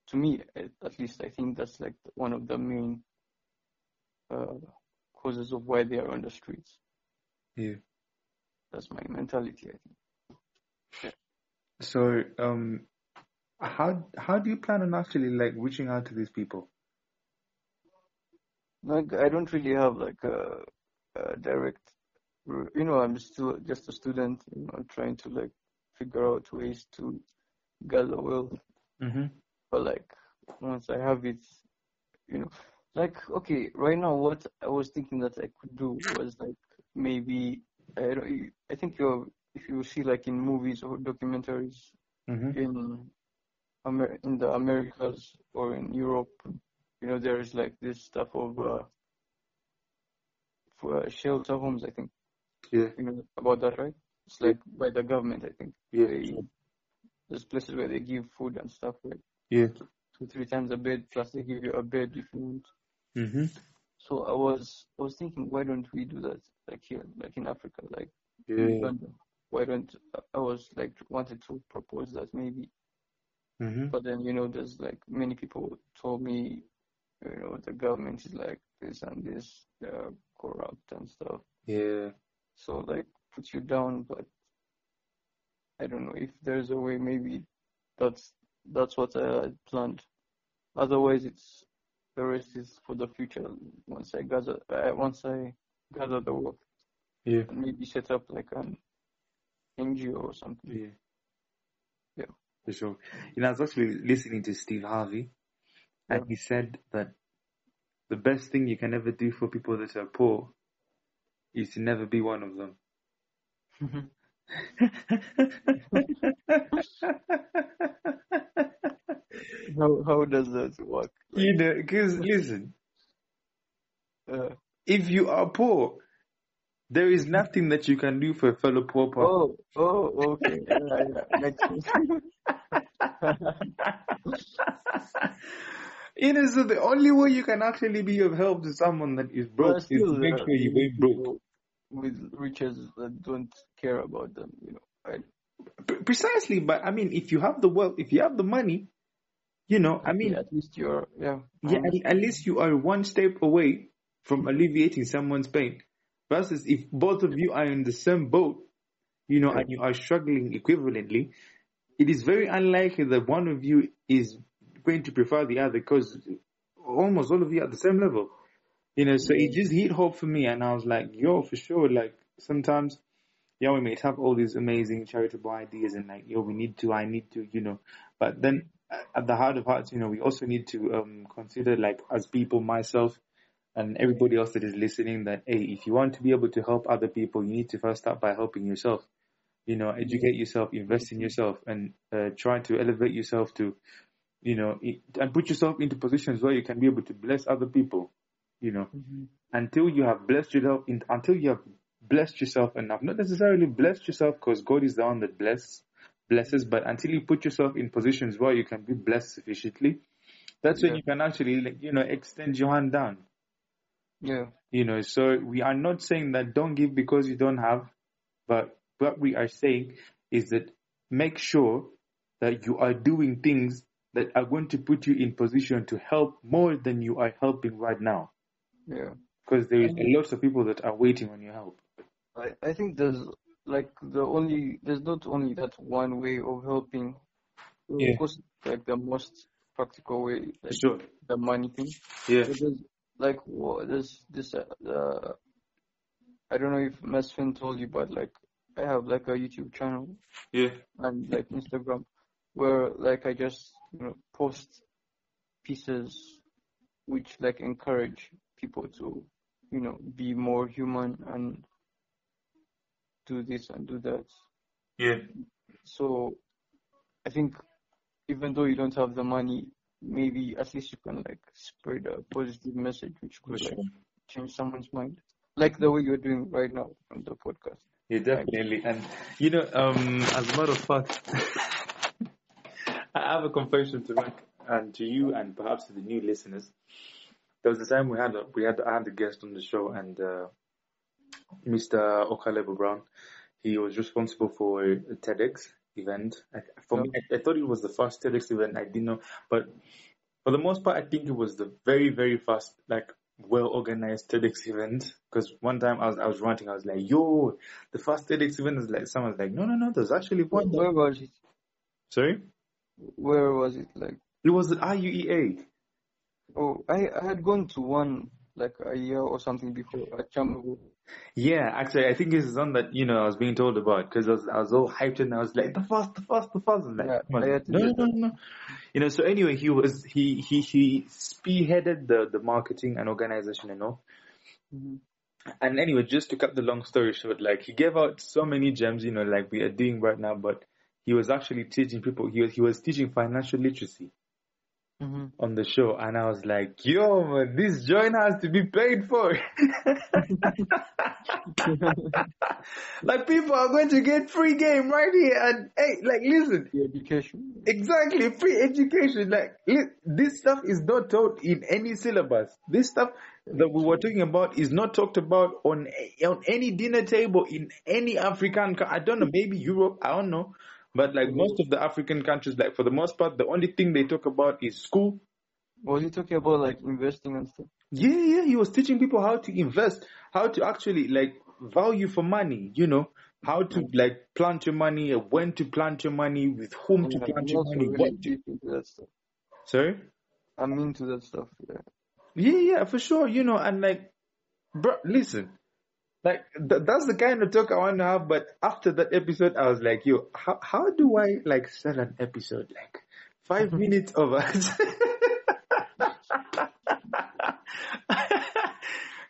to me at at least, I think that's like one of the main uh, causes of why they are on the streets. Yeah. That's my mentality, I think. So, um, how how do you plan on actually like reaching out to these people? Like I don't really have like a, a direct, you know, I'm still just a student, you know, trying to like figure out ways to gather wealth Mm-hmm. but like once I have it, you know, like okay, right now what I was thinking that I could do was like maybe I don't, I think you if you see like in movies or documentaries Mm-hmm. in Amer- in the Americas or in Europe, you know, there is like this stuff of uh, for uh, shelter homes. I think Yeah. you know about that, right? It's like by the government. I think Yeah. they, there's places where they give food and stuff, right? Yeah. two three times a bed plus they give you a bed if you want Mm-hmm. so i was i was thinking why don't we do that like here like in africa like in Yeah. uganda why don't i was like wanted to propose that maybe Mm-hmm. but then you know there's like many people told me you know the government is like this and this they're corrupt and stuff Yeah. so like put you down but i don't know if there's a way maybe that's that's what i had planned otherwise it's the rest is for the future once i gather uh, once i gather the work Yeah. and maybe set up like an ngo or something Yeah. Yeah. For sure. You know, I was actually listening to Steve Harvey, and Yeah. he said that the best thing you can ever do for people that are poor is to never be one of them. how how does that work you know, because listen, uh, if you are poor, there is nothing that you can do for a fellow poor person. oh oh okay yeah, yeah. Makes sense. you know, so the only way you can actually be of help to someone that is broke is to make uh, sure you many ain't broke. with riches that don't care about them, you know. Right? P- precisely, but I mean, if you have the wealth, if you have the money, you know, I mean, Yeah, at least you're yeah. Yeah, at, at least you are one step away from alleviating someone's pain. Versus if both of you are in the same boat, you know, and you are struggling equivalently, it is very unlikely that one of you is going to prefer the other because almost all of you are at the same level. You know, so it just hit home for me, and I was like, yo, for sure. Like sometimes, yeah, we may have all these amazing charitable ideas, and like, yo, we need to, I need to, you know, but then at the heart of hearts, you know, we also need to um, consider, like, as people, myself, and everybody else that is listening, that hey, if you want to be able to help other people, you need to first start by helping yourself. You know, educate yourself, invest in yourself, and uh, try to elevate yourself to, you know, i- and put yourself into positions where you can be able to bless other people. You know, Mhm. until you have blessed yourself, in, until you have blessed yourself enough, not necessarily blessed yourself because God is the one that blesses, blesses, but until you put yourself in positions where you can be blessed sufficiently, that's when you can actually, like, you know, extend your hand down. Yeah. You know, so we are not saying that don't give because you don't have, but what we are saying is that make sure that you are doing things that are going to put you in position to help more than you are helping right now. Yeah. Because there is a lot of people that are waiting on your help. I, I think there's like the only there's not only that one way of helping. Yeah. Of course, like the most practical way, like Sure. the money thing. Yeah. There's like there's this uh, uh I don't know if Mesfin told you, but like I have like a YouTube channel Yeah. and like Instagram where like I just you know post pieces which like encourage people to you know be more human and do this and do that. Yeah. So I think even though you don't have the money, maybe at least you can like spread a positive message which could like change someone's mind. Like the way you're doing right now on the podcast. Yeah, definitely. And you know, um, as a matter of fact, I have a confession to make, and to you, and perhaps to the new listeners. There was a time we had a, we had I had a guest on the show, and uh, Mr. Okalebo Brown, he was responsible for TEDx event. I, for me, I, I thought it was the first TEDx event. I didn't know, but for the most part, I think it was the very, very first, like, well organized TEDx event. Because one time I was, I was ranting, I was like, yo, the first TEDx event is like, someone's like, no, no, no, there's actually one. Where was it? Sorry? Where was it? Like It was at IUEA. oh, I I had gone to one like a year or something before at Kyambogo. Yeah, actually, I think it's the one that, you know, I was being told about because I was, I was all hyped and I was like, the first, the first, the first. I'm like, Yeah, come. I had no, no, no, no. You know, so anyway, he was, he, he, he spearheaded the, the marketing and organization and all. Mhm. And anyway, just to cut the long story short, like he gave out so many gems, you know, like we are doing right now, but he was actually teaching people, he was, he was teaching financial literacy Mhm. on the show. And I was like, yo, man, this joint has to be paid for. like people are going to get free game right here. And hey, like listen, The education. Exactly, free education. Like li- this stuff is not taught in any syllabus. This stuff that we were talking about is not talked about on on any dinner table in any African. I don't know, maybe Europe. I don't know, but like mm-hmm. most of the African countries, like for the most part, the only thing they talk about is school. Was he talking about like investing and stuff? Yeah, yeah, he was teaching people how to invest, how to actually like value for money. You know, how to mm-hmm. like plant your money, uh, when to plant your money, with whom to mm-hmm. plant I'm your money, really what to. into that stuff. Sorry. I'm into that stuff. Yeah. Yeah, yeah, for sure. You know, and like, bro, listen, like th- that's the kind of talk I want to have. But after that episode, I was like, yo, how how do I like sell an episode? Like five mm-hmm. minutes of us.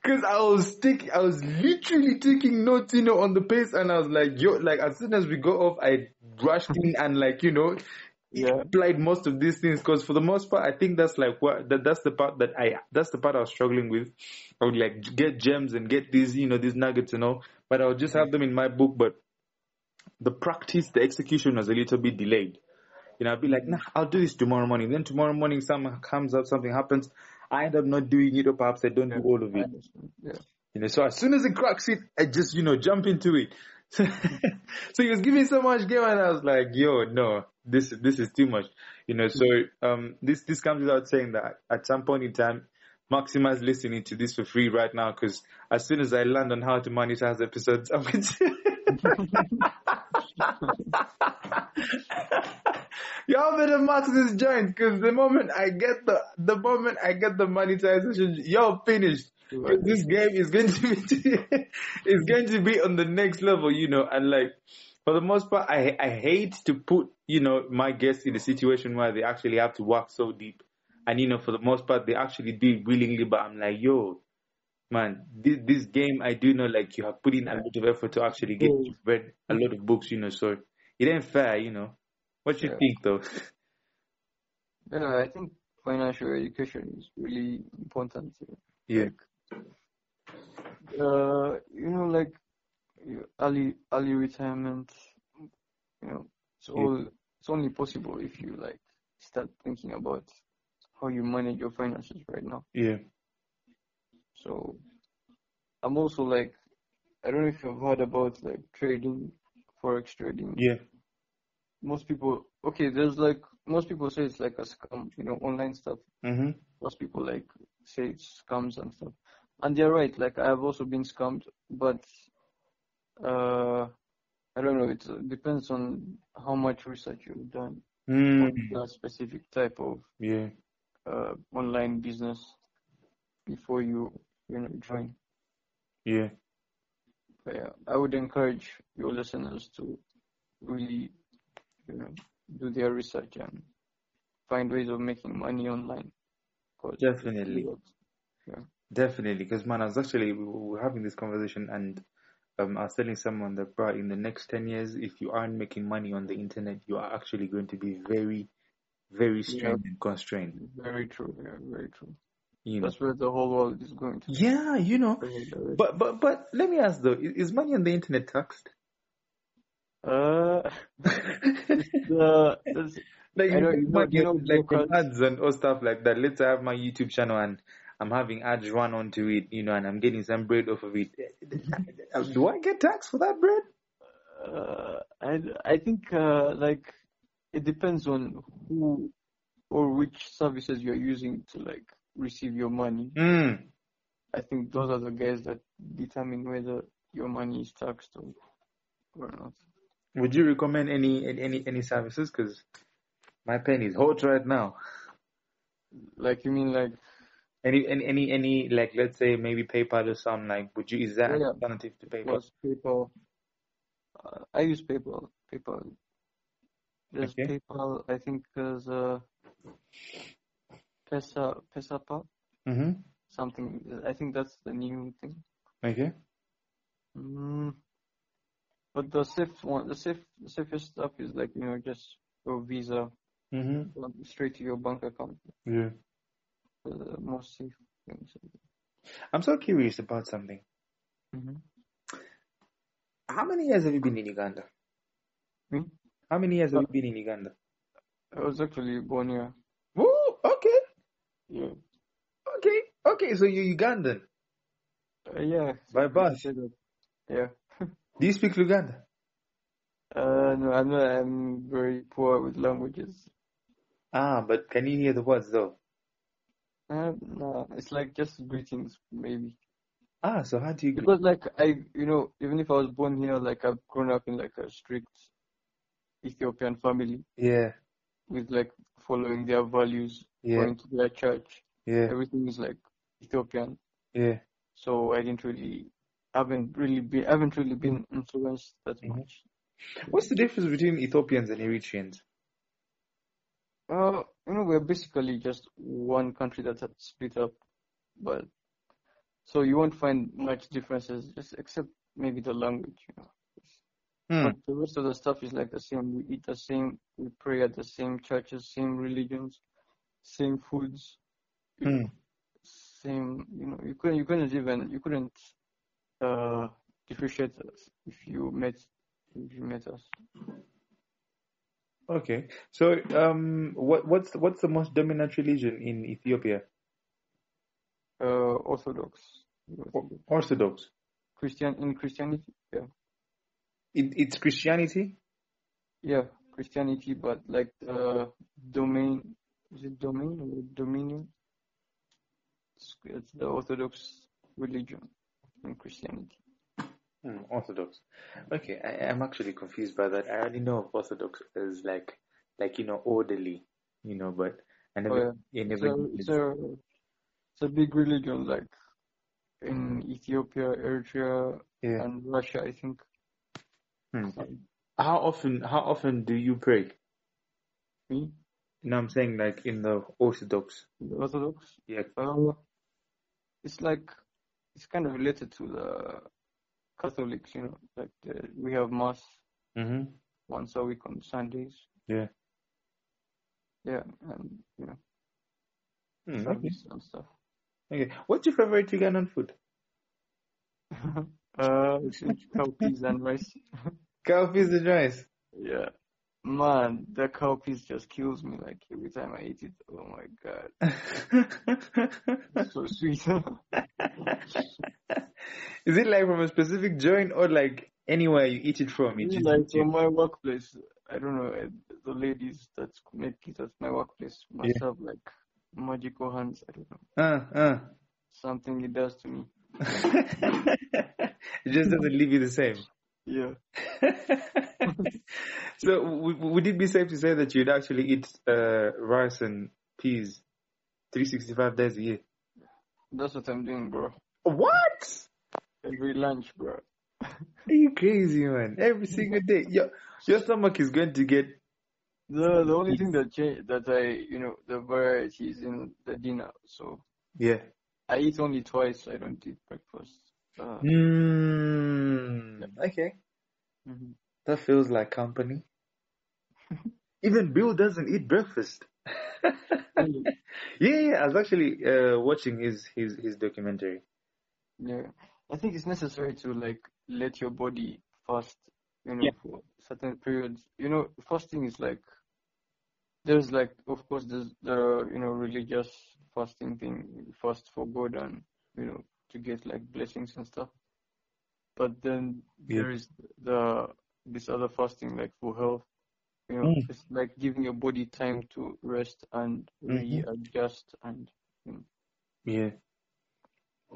Cause I was taking, I was literally taking notes, you know, on the pace, and I was like, yo, like as soon as we go off, I rushed in and like, you know, Yeah. applied most of these things because for the most part, I think that's like what that, that's the part that I that's the part I was struggling with. I would like get gems and get these you know these nuggets and all, but I would just have them in my book. But the practice, the execution was a little bit delayed. You know, I'd be like, nah, I'll do this tomorrow morning. Then tomorrow morning, something comes up, something happens. I end up not doing it, or perhaps I don't do all of it. Yeah. You know, so as soon as it cracks it, I just, you know, jump into it. so he was giving so much game and I was like, yo, no, this, this is too much. You know, so, um, this, this comes without saying that at some point in time, Maxima is listening to this for free right now because as soon as I land on how to monetize episodes, I'm going to... Y'all better max this joint because the moment I get the, the moment I get the monetization, y'all finished. This game is going to be is going to be on the next level, you know, and like for the most part, I I hate to put you know my guests in a situation where they actually have to work so deep, and you know for the most part they actually do it willingly, but I'm like, yo, man, this this game I do know like you have put in a lot of effort to actually get Mm. read a lot of books, you know, so it ain't fair, you know. What you Yeah. think though? Yeah, I think financial education is really important. yeah, Uh, you know, like early early retirement. You know, it's all it's only possible if you like start thinking about how you manage your finances right now. yeah, So I'm also like, I don't know if you've heard about like trading, forex trading. yeah, Most people, okay, there's like most people say it's like a scam, you know, online stuff. mhm, Most people like say it's scams and stuff, and they're right. Like I have also been scammed, but Uh, I don't know. It depends on how much research you've done Mm. on that specific type of Yeah. uh, online business before you you know join. Yeah. But yeah, I would encourage your listeners to really you know do their research and find ways of making money online. Definitely. good. Definitely. Because man, I was actually we were having this conversation and um, I was telling someone that, bro, in the next 10 years, if you aren't making money on the internet, you are actually going to be very, very strained and constrained. Very true. Yeah, very true. You know. That's where the whole world is going to. Yeah, you know. But but but let me ask though, is money on the internet taxed? Uh, the, the Like you know- you know- know like ads and all stuff like that. Let's say I have my YouTube channel and I'm having ads run onto it, you know, and I'm getting some bread off of it. Do I get taxed for that bread? Uh, I I think uh, like it depends on who or which services you're using to like receive your money. Mm. I think those are the guys that determine whether your money is taxed or or not. Would you recommend any any any services? Because my pen is hot right now. Like you mean like Any any any any like let's say maybe PayPal or something like. Would you is that Yeah. alternative to PayPal? was PayPal? Uh, I use PayPal. PayPal. There's Okay. PayPal. I think there's uh, Pesa Pesapal Mm-hmm. something. I think that's the new thing. Okay. Mm. But the safe one, the safe, the safest stuff is like you know just your Visa Mm-hmm. straight to your bank account. Yeah. Most safe things. I'm so curious about something. Mm-hmm. How many years have you been in Uganda? Me? How many years have you been in Uganda? I was actually born here. Oh, okay, Yeah. okay, okay. So you're Ugandan. Uh, yeah. By birth. Yeah. Do you speak Luganda? Uh, no, I'm not. I'm very poor with languages. Ah, but can you hear the words though? Uh, no, it's like just greetings, maybe. Ah, so how do you? Because like I, you know, even if I was born here, like I've grown up in like a strict Ethiopian family Yeah, with like following their values, yeah, going to their church. yeah, Everything is like Ethiopian. yeah. So I didn't really, haven't really been, haven't really been influenced that Mhm. much. What's the difference between Ethiopians and Eritreans? Uh, you know, we're basically just one country that's split up, but so you won't find much differences, just except maybe the language, you know. Hmm. But the rest of the stuff is like the same. We eat the same, we pray at the same churches, same religions, same foods, Hmm. same. You know, you couldn't, you couldn't even, you couldn't uh differentiate us if you met, if you met us. Okay. So, um, what what's what's the most dominant religion in Ethiopia? Uh, Orthodox, Orthodox. Christian in Christianity, yeah, It, it's Christianity. yeah, Christianity, but like the domain, is it domain or dominion? It's, it's the Orthodox religion in Christianity. Hmm, Orthodox. Okay, I, I'm actually confused by that. I only know of Orthodox as like, like you know, orderly, you know, but I never, Oh, I It's never. a, it's a, it's a big religion, like in Ethiopia, Eritrea, yeah. and Russia, I think. Hmm. How often? How often do you pray? Me, No, I'm saying like in the Orthodox. the Orthodox. Yeah. Uh, it's like it's kind of related to the Catholics, you know, like the, we have mass Mm-hmm. once a week on Sundays. Yeah. Yeah, and you know, okay. service and stuff. Okay. What's your favorite Ugandan food? uh, cowpeas and rice. Cow peas and rice. Yeah, man, the cowpeas just kills me. Like every time I eat it, oh my god, so sweet. Is it like from a specific joint or like anywhere you eat it from? It It's like from my workplace, I don't know, uh, the ladies that make it at my workplace must Yeah. have like magical hands. I don't know, Uh, uh. something it does to me. it just doesn't leave you the same. Yeah. so w- would it be safe to say that you'd actually eat uh, rice and peas 365 days a year? That's what I'm doing, bro. What? Every lunch, bro. Are you crazy, man? Every single day, your your stomach is going to get. The the only thing that change that I you know the variety is in the dinner. So Yeah. I eat only twice. I don't eat breakfast. Mm, okay. mhm. That feels like company. Even Bill doesn't eat breakfast. Really? yeah, yeah. I was actually uh, watching his his his documentary. Yeah, I think it's necessary to like let your body fast, you know, Yeah. for certain periods. You know, fasting is like there's like of course there's the you know religious fasting thing, fast for God and you know to get like blessings and stuff. But then Yeah. there is the this other fasting like for health. You know, Mm. it's like giving your body time to rest and Mhm. readjust and you know, Yeah,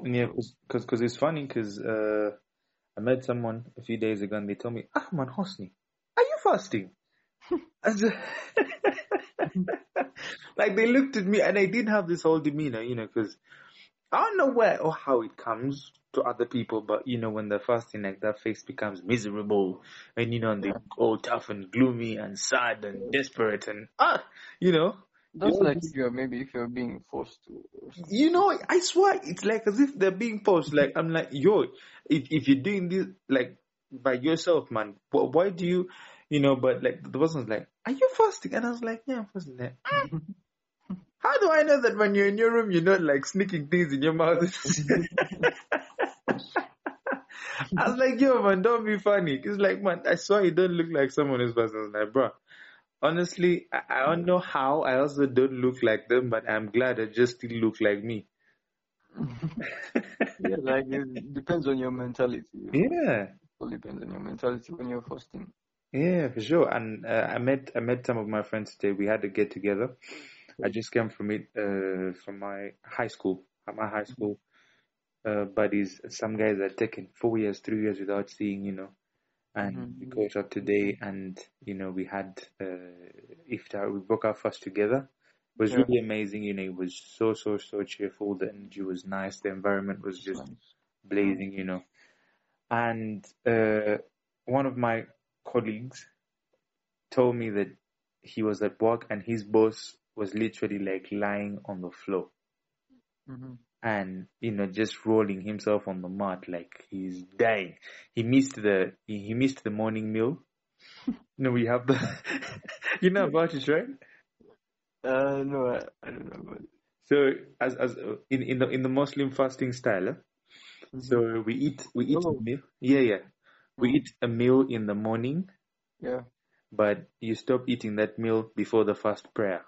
yeah. Because because it's funny because uh, I met someone a few days ago and they told me, Ah, man, Hosni, are you fasting? Just- like they looked at me and I didn't have this whole demeanor, you know, because I don't know where or how it comes to other people, but you know, when they're fasting, like that face becomes miserable and you know, and they all tough and gloomy and sad and desperate and ah, you know. That's like if you're maybe if you're being forced to. You know, I swear, it's like as if they're being forced. Like I'm like, yo, if if you're doing this like by yourself, man, why do you, you know? But like the person's like, are you fasting? And I was like, yeah, I'm fasting. Like, "Mm, How do I know that when you're in your room, you're not like sneaking things in your mouth? I was like, yo, man, don't be funny. It's like, man, I swear you don't look like someone who's was like, bro, honestly, I, I don't know how. I also don't look like them, but I'm glad I just still look like me. Yeah, like it depends on your mentality. Yeah, It all depends on your mentality when you're fasting. yeah, for sure. And uh, I met I met some of my friends today. We had to get together. I just came from it uh, from my high school. My high school uh, buddies, some guys had taken four years, three years without seeing, you know. And we Mhm. caught up today, and you know we had uh, iftar. We broke our fast together. It was Yeah. really amazing. You know, it was so so so cheerful. The energy was nice. The environment was just blazing, you know. And uh, one of my colleagues told me that he was at work and his boss was literally like lying on the floor Mhm. and you know just rolling himself on the mat like he's dying. He missed the he, he missed the morning meal. you know we have the you know about it, right? Uh, no, I, I don't know. But So as as uh, in in the in the Muslim fasting style, eh? so we eat we eat a Oh. meal. Yeah, yeah. We Mm. eat a meal in the morning yeah, but you stop eating that meal before the first prayer.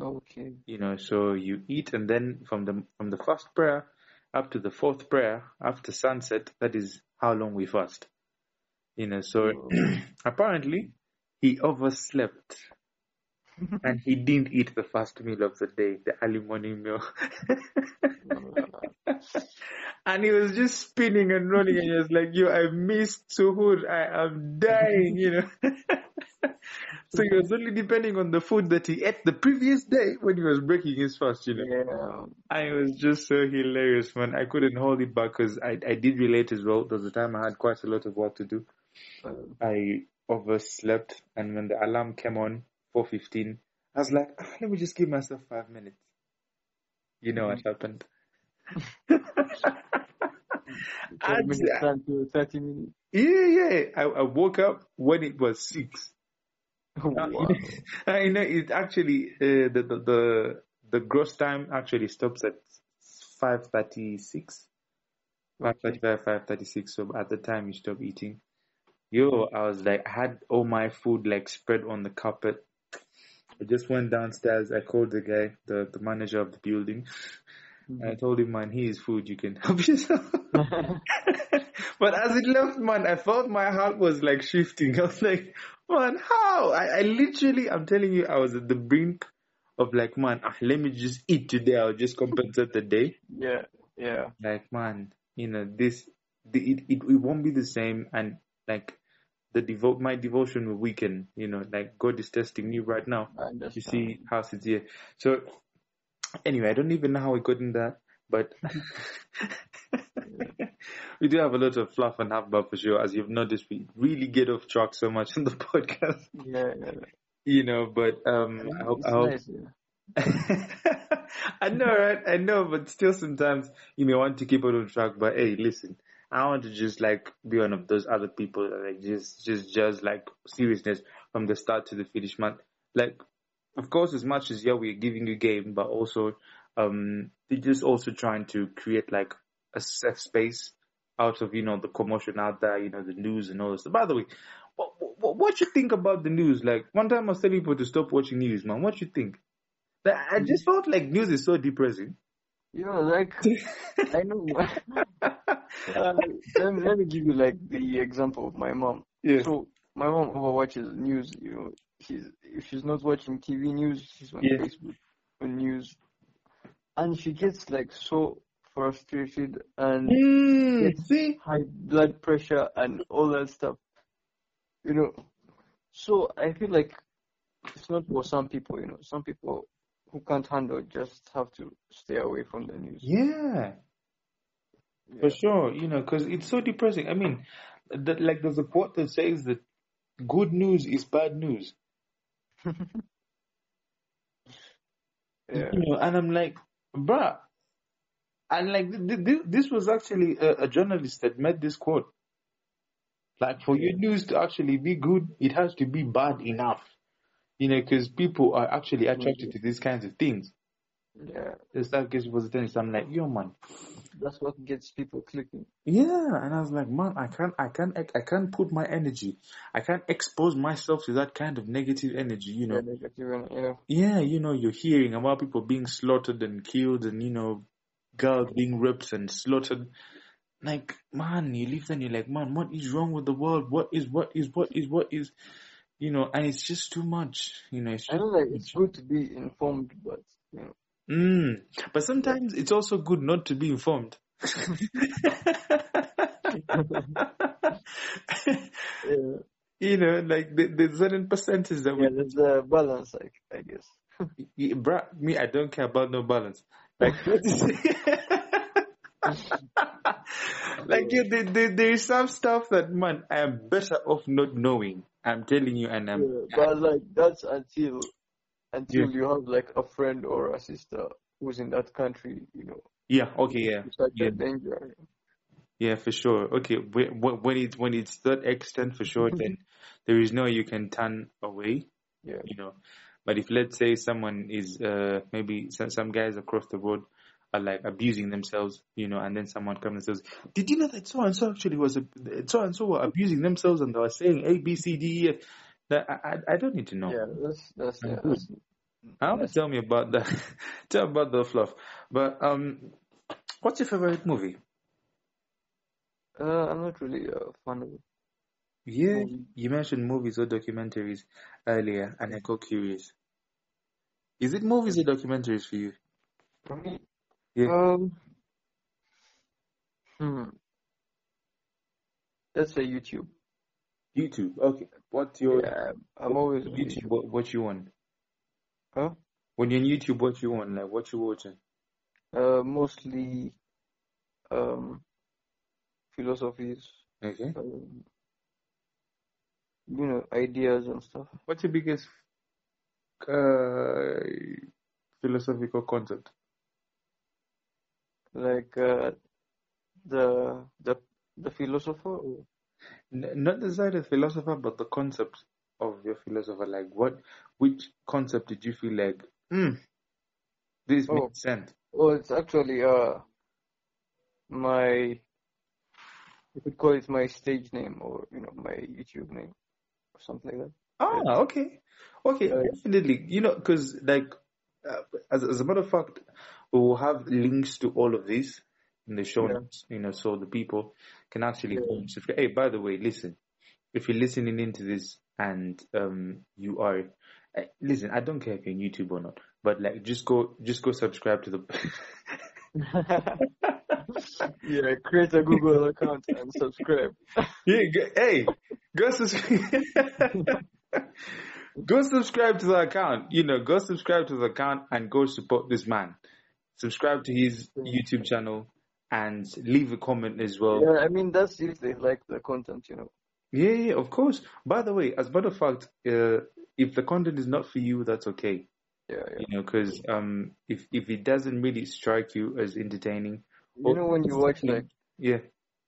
Okay. You know, so you eat and then from the from the first prayer up to the fourth prayer after sunset, that is how long we fast. You know, so Oh. apparently he overslept and he didn't eat the first meal of the day, the early morning meal. and he was just spinning and rolling and he was like, yo, I missed suhoor. I am dying, you know. so he was only depending on the food that he ate the previous day when he was breaking his fast, you know. yeah. And it was just so hilarious, man. I couldn't hold it back because I, I did relate as well. There was a time I had quite a lot of work to do. Uh, I overslept and when the alarm came on, 4.15, I was like, ah, let me just give myself five minutes. You know what happened? ten I'd- minutes time to thirty minutes. Yeah, yeah. I, I woke up when it was six. I know it actually uh, the, the the the gross time actually stops at five thirty six. Five thirty five, five thirty six. So at the time you stop eating. Yo, I was like, I had all my food like spread on the carpet. I just went downstairs. I called the guy, the the manager of the building. I told him, man, here's food. You can help yourself. but as it left, man, I felt my heart was like shifting. I was like, man, how? I, I literally, I'm telling you, I was at the brink of like, man, ah, let me just eat today. I'll just compensate the day. yeah, yeah. Like, man, you know, this, the, it, it, it won't be the same. And like the devote my devotion will weaken. You know, like God is testing me right now. You see how sincere. So anyway, I don't even know how we got in that, but we do have a lot of fluff and half for sure. As you've noticed, we really get off track so much in the podcast, Yeah, yeah. you know. But um, I hope, I hope nice, yeah. I know, right? I know, but still, sometimes you may want to keep it on track. But hey, listen, I want to just like be one of those other people that like just, just, just like seriousness from the start to the finish, man. Like, of course, as much as yeah, we're giving you game, but also, um, they're just also trying to create like a safe space out of you know the commotion out there, you know, the news and all this. By the way, what, what, what you think about the news? Like one time I was telling people to stop watching news, man. What you think? I just felt like news is so depressing. You know, like I know. uh, let, me, let me give you like the example of my mom. Yeah. So my mom overwatches news. You know, she's if she's not watching TV news, she's on Yeah. Facebook on news, and she gets like so frustrated and Mm, see? high blood pressure and all that stuff. You know, so I feel like it's not for some people. You know, some people who can't handle just have to stay away from the news. Yeah, Yeah. for sure. You know, because it's so depressing. I mean, the, like there's a quote that says that good news is bad news. Yeah. You know, and I'm like, bruh. And like, th- th- this was actually a, a journalist that made this quote. Like, for your news to actually be good, it has to be bad enough. You know, because people are actually attracted to these kinds of things. Yeah, It's that gets was the thing. I'm like, yo, man. that's what gets people clicking. Yeah, and I was like, man, I can't, I can't, I can't put my energy, I can't expose myself to that kind of negative energy, you know. Yeah, negative yeah. Yeah, you know, you're hearing about people being slaughtered and killed, and you know, girls being raped and slaughtered. Like, man, you live and you're like, man, what is wrong with the world? What is, what is, what is, what is, you know? And it's just too much, you know. It's I know like it's good to be informed, but you know, Mm. But sometimes it's also good not to be informed. yeah, you know, like the, there's certain percentage that we yeah, there's a balance, like I guess. Yeah, bruh, me, I don't care about no balance. Like, like yeah, there, there, there is some stuff that man, I am better off not knowing. I'm telling you, and I'm Yeah, but like that's until until you have like a friend or a sister who's in that country, you know, yeah, okay, yeah, such yeah, danger. yeah, for sure. Okay, when when it's when it's that extent, for sure, then there is no you can turn away. Yeah, you know. But if let's say someone is uh maybe some, some guys across the road are like abusing themselves, you know, and then someone comes and says, "Did you know that so and so actually was so and so were abusing themselves and they were saying A B C D E F?" That I I I don't need to know. yeah, that's that's yeah, good. that's, I want to tell me about the tell about the fluff. But um, what's your favorite movie? uh, I'm not really a fan of Yeah, movies. you mentioned movies or documentaries earlier, and I got curious. Is it movies or documentaries for you? For me, Yeah. um, hmm, let's say YouTube. YouTube. Okay. What's your Yeah, I'm always YouTube? YouTube. What, what you want? Huh? When you're on YouTube, what you want? Like what you watching? Uh, mostly um philosophies, Okay. um, you know, ideas and stuff. What's your biggest uh, philosophical concept? Like uh, the the the philosopher. N- not necessarily the philosopher, but the concept of your philosopher. Like what? Which concept did you feel like? Hmm. This oh, makes sense. oh, it's actually uh my you could call it my stage name or you know my YouTube name or something like that. Ah, Yeah. okay, okay, Uh, definitely. You know, because like, uh, as as a matter of fact, we will have links to all of these in the show yeah, notes. You know, so the people can actually yeah, go and subscribe. Hey, by the way, listen, if you're listening into this and um you are, uh, listen, I don't care if you're on YouTube or not, but like, just go, just go subscribe to the. yeah, create a Google account and subscribe. Yeah, g- hey, go subscribe. Go subscribe to the account. You know, go subscribe to the account and go support this man. Subscribe to his YouTube channel and leave a comment as well. Yeah, I mean that's if they like the content, you know. Yeah, yeah, of course. By the way, as a matter of fact, uh, if the content is not for you, that's okay. Yeah, yeah. You know, because um, if if it doesn't really strike you as entertaining, You know when you watch like yeah,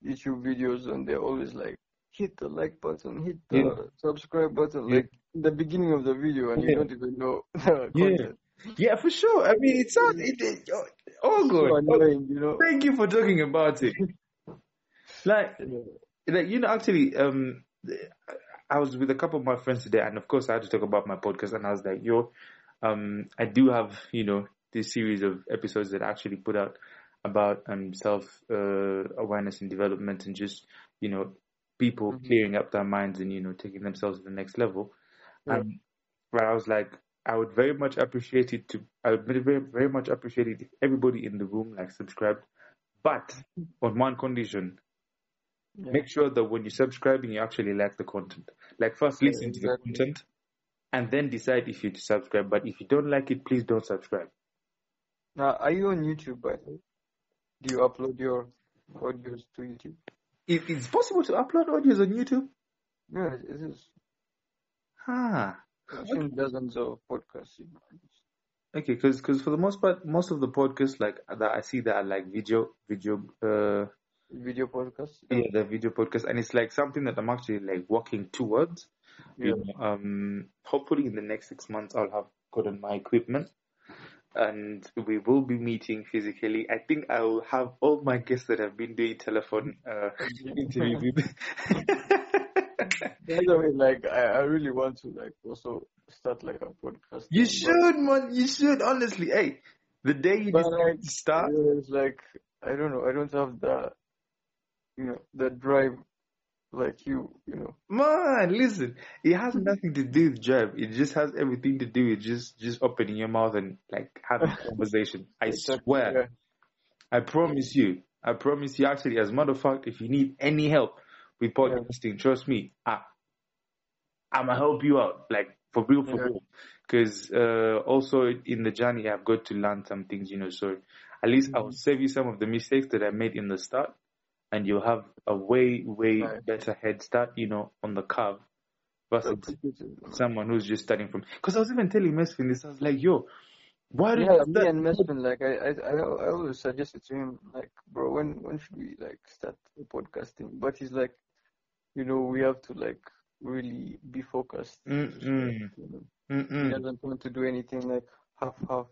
YouTube videos and they're always like hit the like button, hit the Yeah. subscribe button, Yeah. like in the beginning of the video and you don't even know Yeah. content. yeah, for sure. I mean, it sounds it, it, oh, So good. Oh, annoying, you know. thank you for talking about it. Like, Yeah. like you know, actually, um, I was with a couple of my friends today, and of course, I had to talk about my podcast, and I was like, yo, um, I do have you know this series of episodes that I actually put out about um self uh, awareness and development, and just you know people Mhm. clearing up their minds and you know taking themselves to the next level. Yeah. Um, where I was like, I would very much appreciate it to, I would very, very much appreciate it if everybody in the room like subscribed, but on one condition, Yeah. make sure that when you're subscribing, you actually like the content. Like first Yeah, listen to the content and then decide if you subscribe. But if you don't like it, please don't subscribe. Now, are you on YouTube by the way? Do you upload your audios to YouTube? If it's possible to upload audios on YouTube, Yeah, it is. ah, I've seen dozens of podcasts. You know. okay, because for the most part, most of the podcasts like that I see that are like video, video, uh, Video podcasts. yeah, the video podcast, and it's like something that I'm actually like working towards. Yeah. You know, um, hopefully in the next six months I'll have gotten my equipment, and we will be meeting physically. I think I will have all my guests that have been doing telephone uh, interviews with. By the way, like I, I really want to like also start like a podcast. you should, man. You should honestly. Hey, the day you But, decide like, to start, it's like I don't know. I don't have the you know the drive like you. You know. man. Listen, it has nothing to do with job. It just has everything to do with just just opening your mouth and like having a conversation. I Exactly, swear. yeah. I promise you. I promise you. Actually, as a matter of fact, if you need any help with podcasting, trust me, I, I'm gonna help you out. Like for real, for Yeah. real. Because uh, also in the journey, I've got to learn some things. You know, so at least I'll Mhm. save you some of the mistakes that I made in the start, and you'll have a way, way Right. better head start. You know, on the curve versus someone who's just starting from. Because I was even telling Mesfin this. I was like, yo. Why did Yeah, you me and Mesfin, like I, I, I always suggested to him, like, bro, when when should we like start the podcasting? But he's like, you know, we have to like really be focused. Mm-mm. You know, he doesn't want to do anything like half half.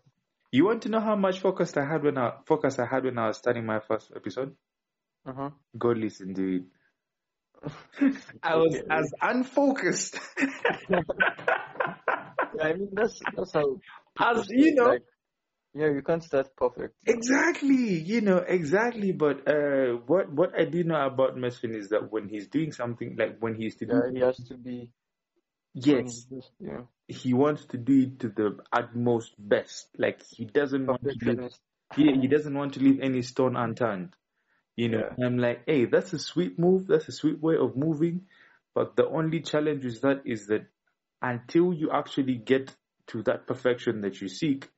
You want to know how much focus I had when I focus I had when I was starting my first episode? Uh huh. Go listen to it. I was as unfocused Yeah, I mean that's that's how as you know. like, yeah, you can't start perfect. Exactly, you know, exactly. But uh, what what I do know about Mesfin is that when he's doing something, like when he's to Yeah, do, he has to be. yes, know, he wants to do it to the utmost best. Like he doesn't want to leave, he, he doesn't want to leave any stone unturned. You know, Yeah. I'm like, hey, that's a sweet move. That's a sweet way of moving. But the only challenge with that is that until you actually get to that perfection that you seek,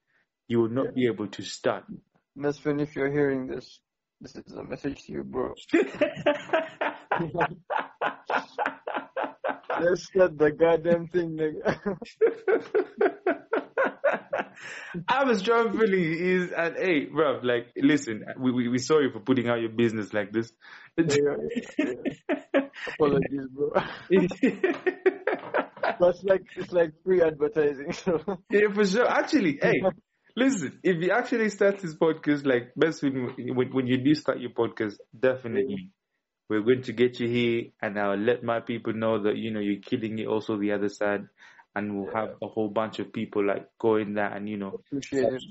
you will not be able to start. Mesfin, if you're hearing this, this is a message to you, bro. Let's start the goddamn thing, nigga. I was strong feeling is and hey, bro, like listen, we we we sorry for putting out your business like this. Yeah, yeah, yeah. Apologies, bro. That's like it's like free advertising. So yeah, for sure. Actually, hey, listen, if you actually start this podcast, like best when when, when you do start your podcast, definitely we're going to get you here, and I'll let my people know that you know you're killing it. Also, the other side, and we'll have a whole bunch of people like going there and you know appreciate it,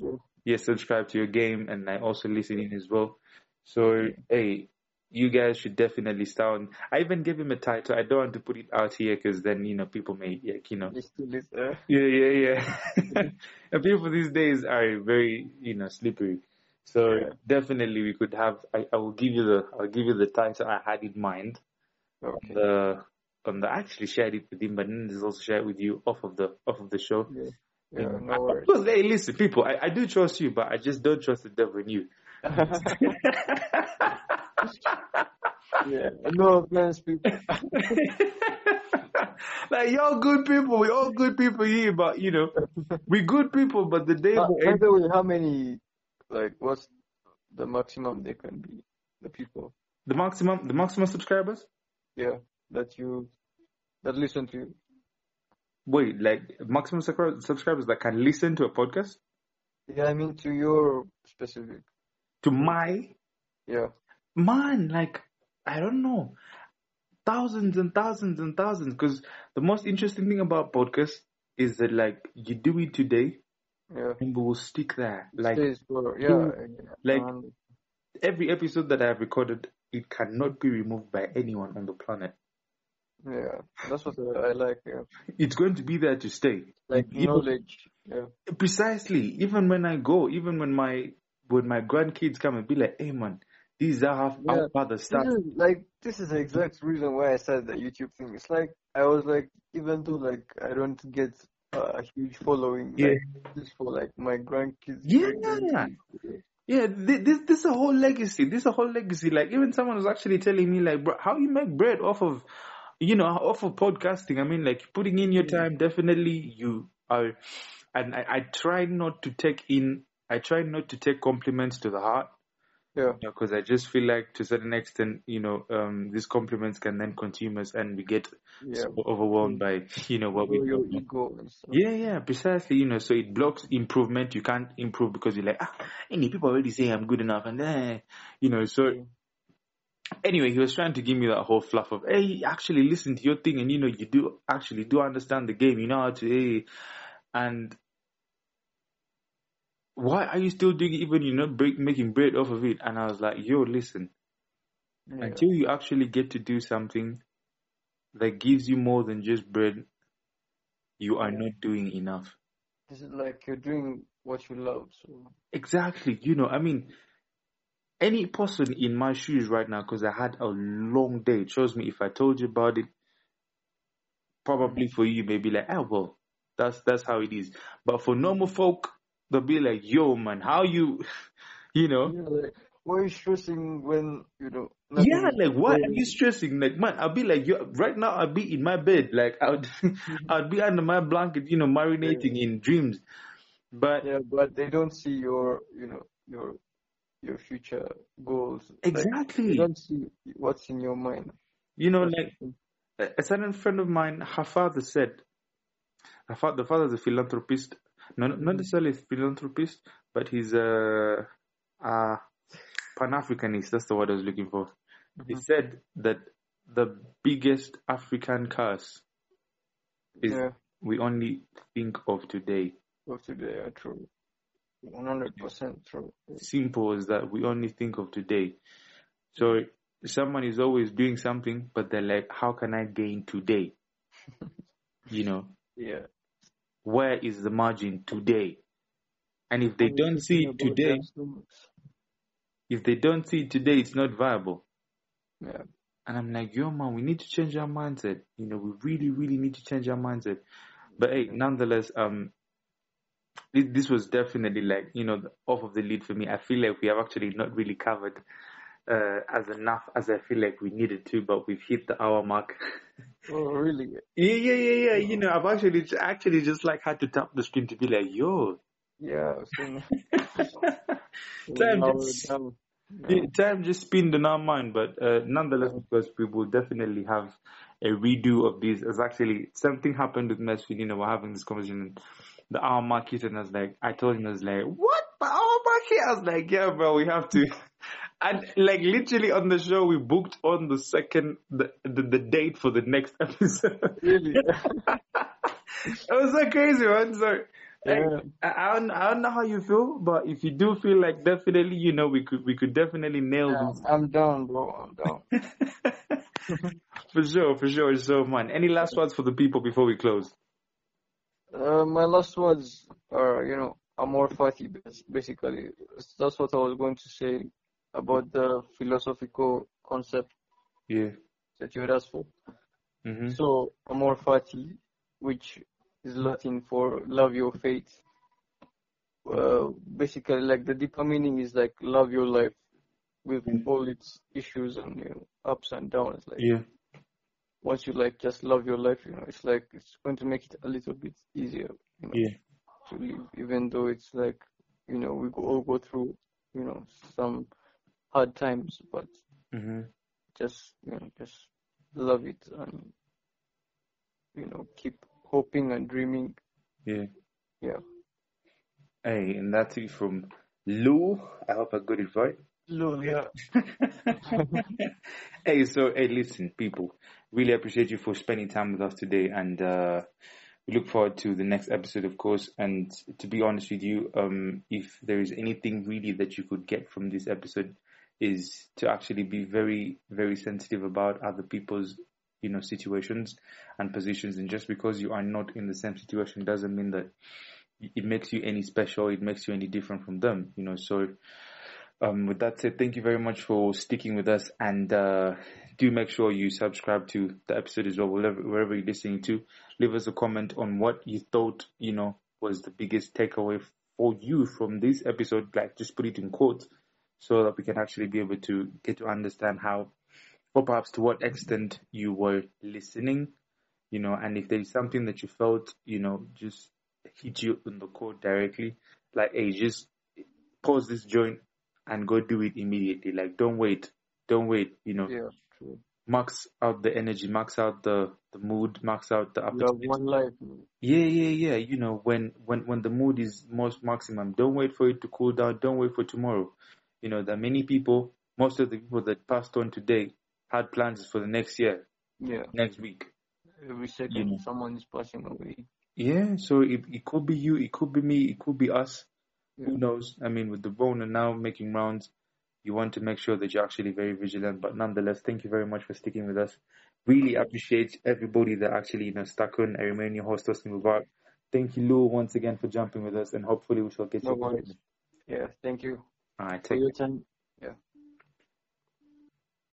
yeah, subscribe to your game and like also listening as well. So hey, you guys should definitely start. I even gave him a title. I don't want to put it out here because then you know people may like you know It's still is, uh, yeah yeah yeah. and people these days are very you know slippery. So Yeah. definitely we could have. I, I will give you the. I'll give you the title I had in mind. Okay. The on the I actually shared it with him, but then there's also shared with you off of the off of the show. Yeah. Yeah. No I- worries. Because hey, listen, people, I, I do trust you, but I just don't trust the devil in you. yeah. No offense, people. like y'all good people, we all good people here, but you know, we good people, but the Uh, by the way, how many? Like, what's the maximum they can be? The people. the maximum, the maximum subscribers. Yeah. That you that listen to you. Wait, like maximum subscri- subscribers that can listen to a podcast Yeah, I mean to your specific. to my Yeah. man, like I don't know, thousands and thousands and thousands. Because the most interesting thing about podcasts is that like you do it today, Yeah. and we will stick there. Like for yeah. Yeah. Like- Um, every episode that I have recorded, it cannot be removed by anyone on the planet. Yeah. That's what I like. Yeah. It's going to be there to stay. Like You know- knowledge. Yeah. Precisely. Even when I go, even when my when my grandkids come and be like, "Hey man, These are half Yeah. our father This started." is like this is the exact reason why I said the YouTube thing. It's like I was like, even though like I don't get uh, a huge following, Yeah. like this for like my grandkids. Yeah. great-grandkids. Yeah, thi- this this is a whole legacy. This is a whole legacy. Like even someone was actually telling me like, bro, how you make bread off of, you know, off of podcasting. I mean, like putting in your time. Definitely, you are, and I, I try not to take in. I try not to take compliments to the heart. Yeah. because I just feel like to a certain extent, you know, um, these compliments can then consume us, and we get Yeah. so overwhelmed by, you know, what we do. ego. Yeah, yeah, precisely. You know, so it blocks improvement. You can't improve because you're like, ah, any people already say I'm good enough, and then, you know, so. Yeah. Anyway, he was trying to give me that whole fluff of, hey, actually listen to your thing, and you know, you do actually do understand the game. You know how to, hey, and why are you still doing it even you know, break, making bread off of it? And I was like, yo, listen, Yeah. until you actually get to do something that gives you more than just bread, you are Yeah. not doing enough. This is like you're doing what you love. So Exactly. You know, I mean, any person in my shoes right now, because I had a long day, trust me, if I told you about it, probably for you, maybe like, oh, well, that's, that's how it is. But for normal folk, they'll be like, yo, man, how you, you know? yeah, like, why are you stressing when you know? Yeah, like why are you stressing? Like man, I'll be like you right now. I'll be in my bed, like I'd I'd mm-hmm. be under my blanket, you know, marinating in dreams. But Yeah, but they don't see your, you know, your your future goals. Like, exactly, they don't see what's in your mind. you know, like a certain friend of mine, her father said, her father, the father's a philanthropist, no, not Mhm. necessarily a philanthropist, but he's a, a Pan Africanist. That's the word I was looking for. He Mhm. said that the biggest African curse is yeah, we only think of today. of today are true. One hundred percent true. Simple as that. We only think of today. So someone is always doing something, but they're like, how can I gain today? You know, Yeah. where is the margin today? And if they Always don't see it today, if they don't see it today, it's not viable. Yeah. And I'm like, yo, man, we need to change our mindset. You know, we really, really need to change our mindset. But hey, nonetheless, um, this, this was definitely like, you know, off of the lead for me. I feel like we have actually not really covered uh, as enough as I feel like we needed to, but we've hit the hour mark. Oh, really? yeah, yeah, yeah, yeah. You know, I've actually actually just like had to tap the screen to be like, yo, Yeah. Time just-. Yeah, time just spinned in our mind, but uh, nonetheless, because we will definitely have a redo of these. As actually something happened with Mesfin, you know, we're having this conversation. The hour market, and I was like, I told him, I was like, what? The hour market? I was like, yeah, bro, we have to. And like literally on the show, we booked on the second, the, the, the date for the next episode. Really? it was so crazy, man. So, Yeah. I, don't, I don't know how you feel, but if you do feel like definitely, you know, we could we could definitely nail Yeah, this. I'm down, bro. I'm down. for sure, for sure. So, man, any last words for the people before we close? Uh, my last words are, you know, Amor Fati, basically. That's what I was going to say about the philosophical concept Yeah. that you had asked for. Mhm. So, Amor Fati, which is Latin for love your fate. Uh, basically, like the deeper meaning is like love your life with Mm. all its issues and you know, ups and downs. Like Yeah. Once you like just love your life, you know, it's like it's going to make it a little bit easier, you know, Yeah. to live, even though it's like, you know, we go, all go through, you know, some hard times, but Mhm. just, you know, just love it and, you know, keep hoping and dreaming. Yeah. Yeah. Hey, and that's it from Lou. I hope I got it right. Leul, hey, so hey, listen, people. Really appreciate you for spending time with us today, and uh, we look forward to the next episode, of course. And to be honest with you, um, if there is anything really that you could get from this episode, is to actually be very, very sensitive about other people's, you know, situations and positions. And just because you are not in the same situation doesn't mean that it makes you any special. It makes you any different from them, you know. So um, with that said, thank you very much for sticking with us and uh, do make sure you subscribe to the episode as well, wherever, you're listening to. Leave us a comment on what you thought, you know, was the biggest takeaway for you from this episode. Like, just put it in quotes so that we can actually be able to get to understand how, or perhaps to what extent you were listening, you know, and if there is something that you felt, you know, just hit you in the core directly, like, hey, just pause this joint and go do it immediately. Like, don't wait. Don't wait. You know, Yeah, true. max out the energy, max out the, the mood, max out the You have one life. man. Yeah, yeah, yeah. You know, when, when, when the mood is most maximum, don't wait for it to cool down. Don't wait for tomorrow. You know, that many people, most of the people that passed on today had plans for the next year, Yeah. next week. Every second You know. someone is passing away. Yeah, so it, it could be you, it could be me, it could be us. Who knows? I mean, with the Rona now making rounds, you want to make sure that you're actually very vigilant. But nonetheless, thank you very much for sticking with us. Really appreciate everybody that actually you know stuck on. I remain your host, Austin Mubarak. Thank you, Lou, once again for jumping with us, and hopefully we shall get No you. worries. Yeah, thank you All right, for take your time. Yeah.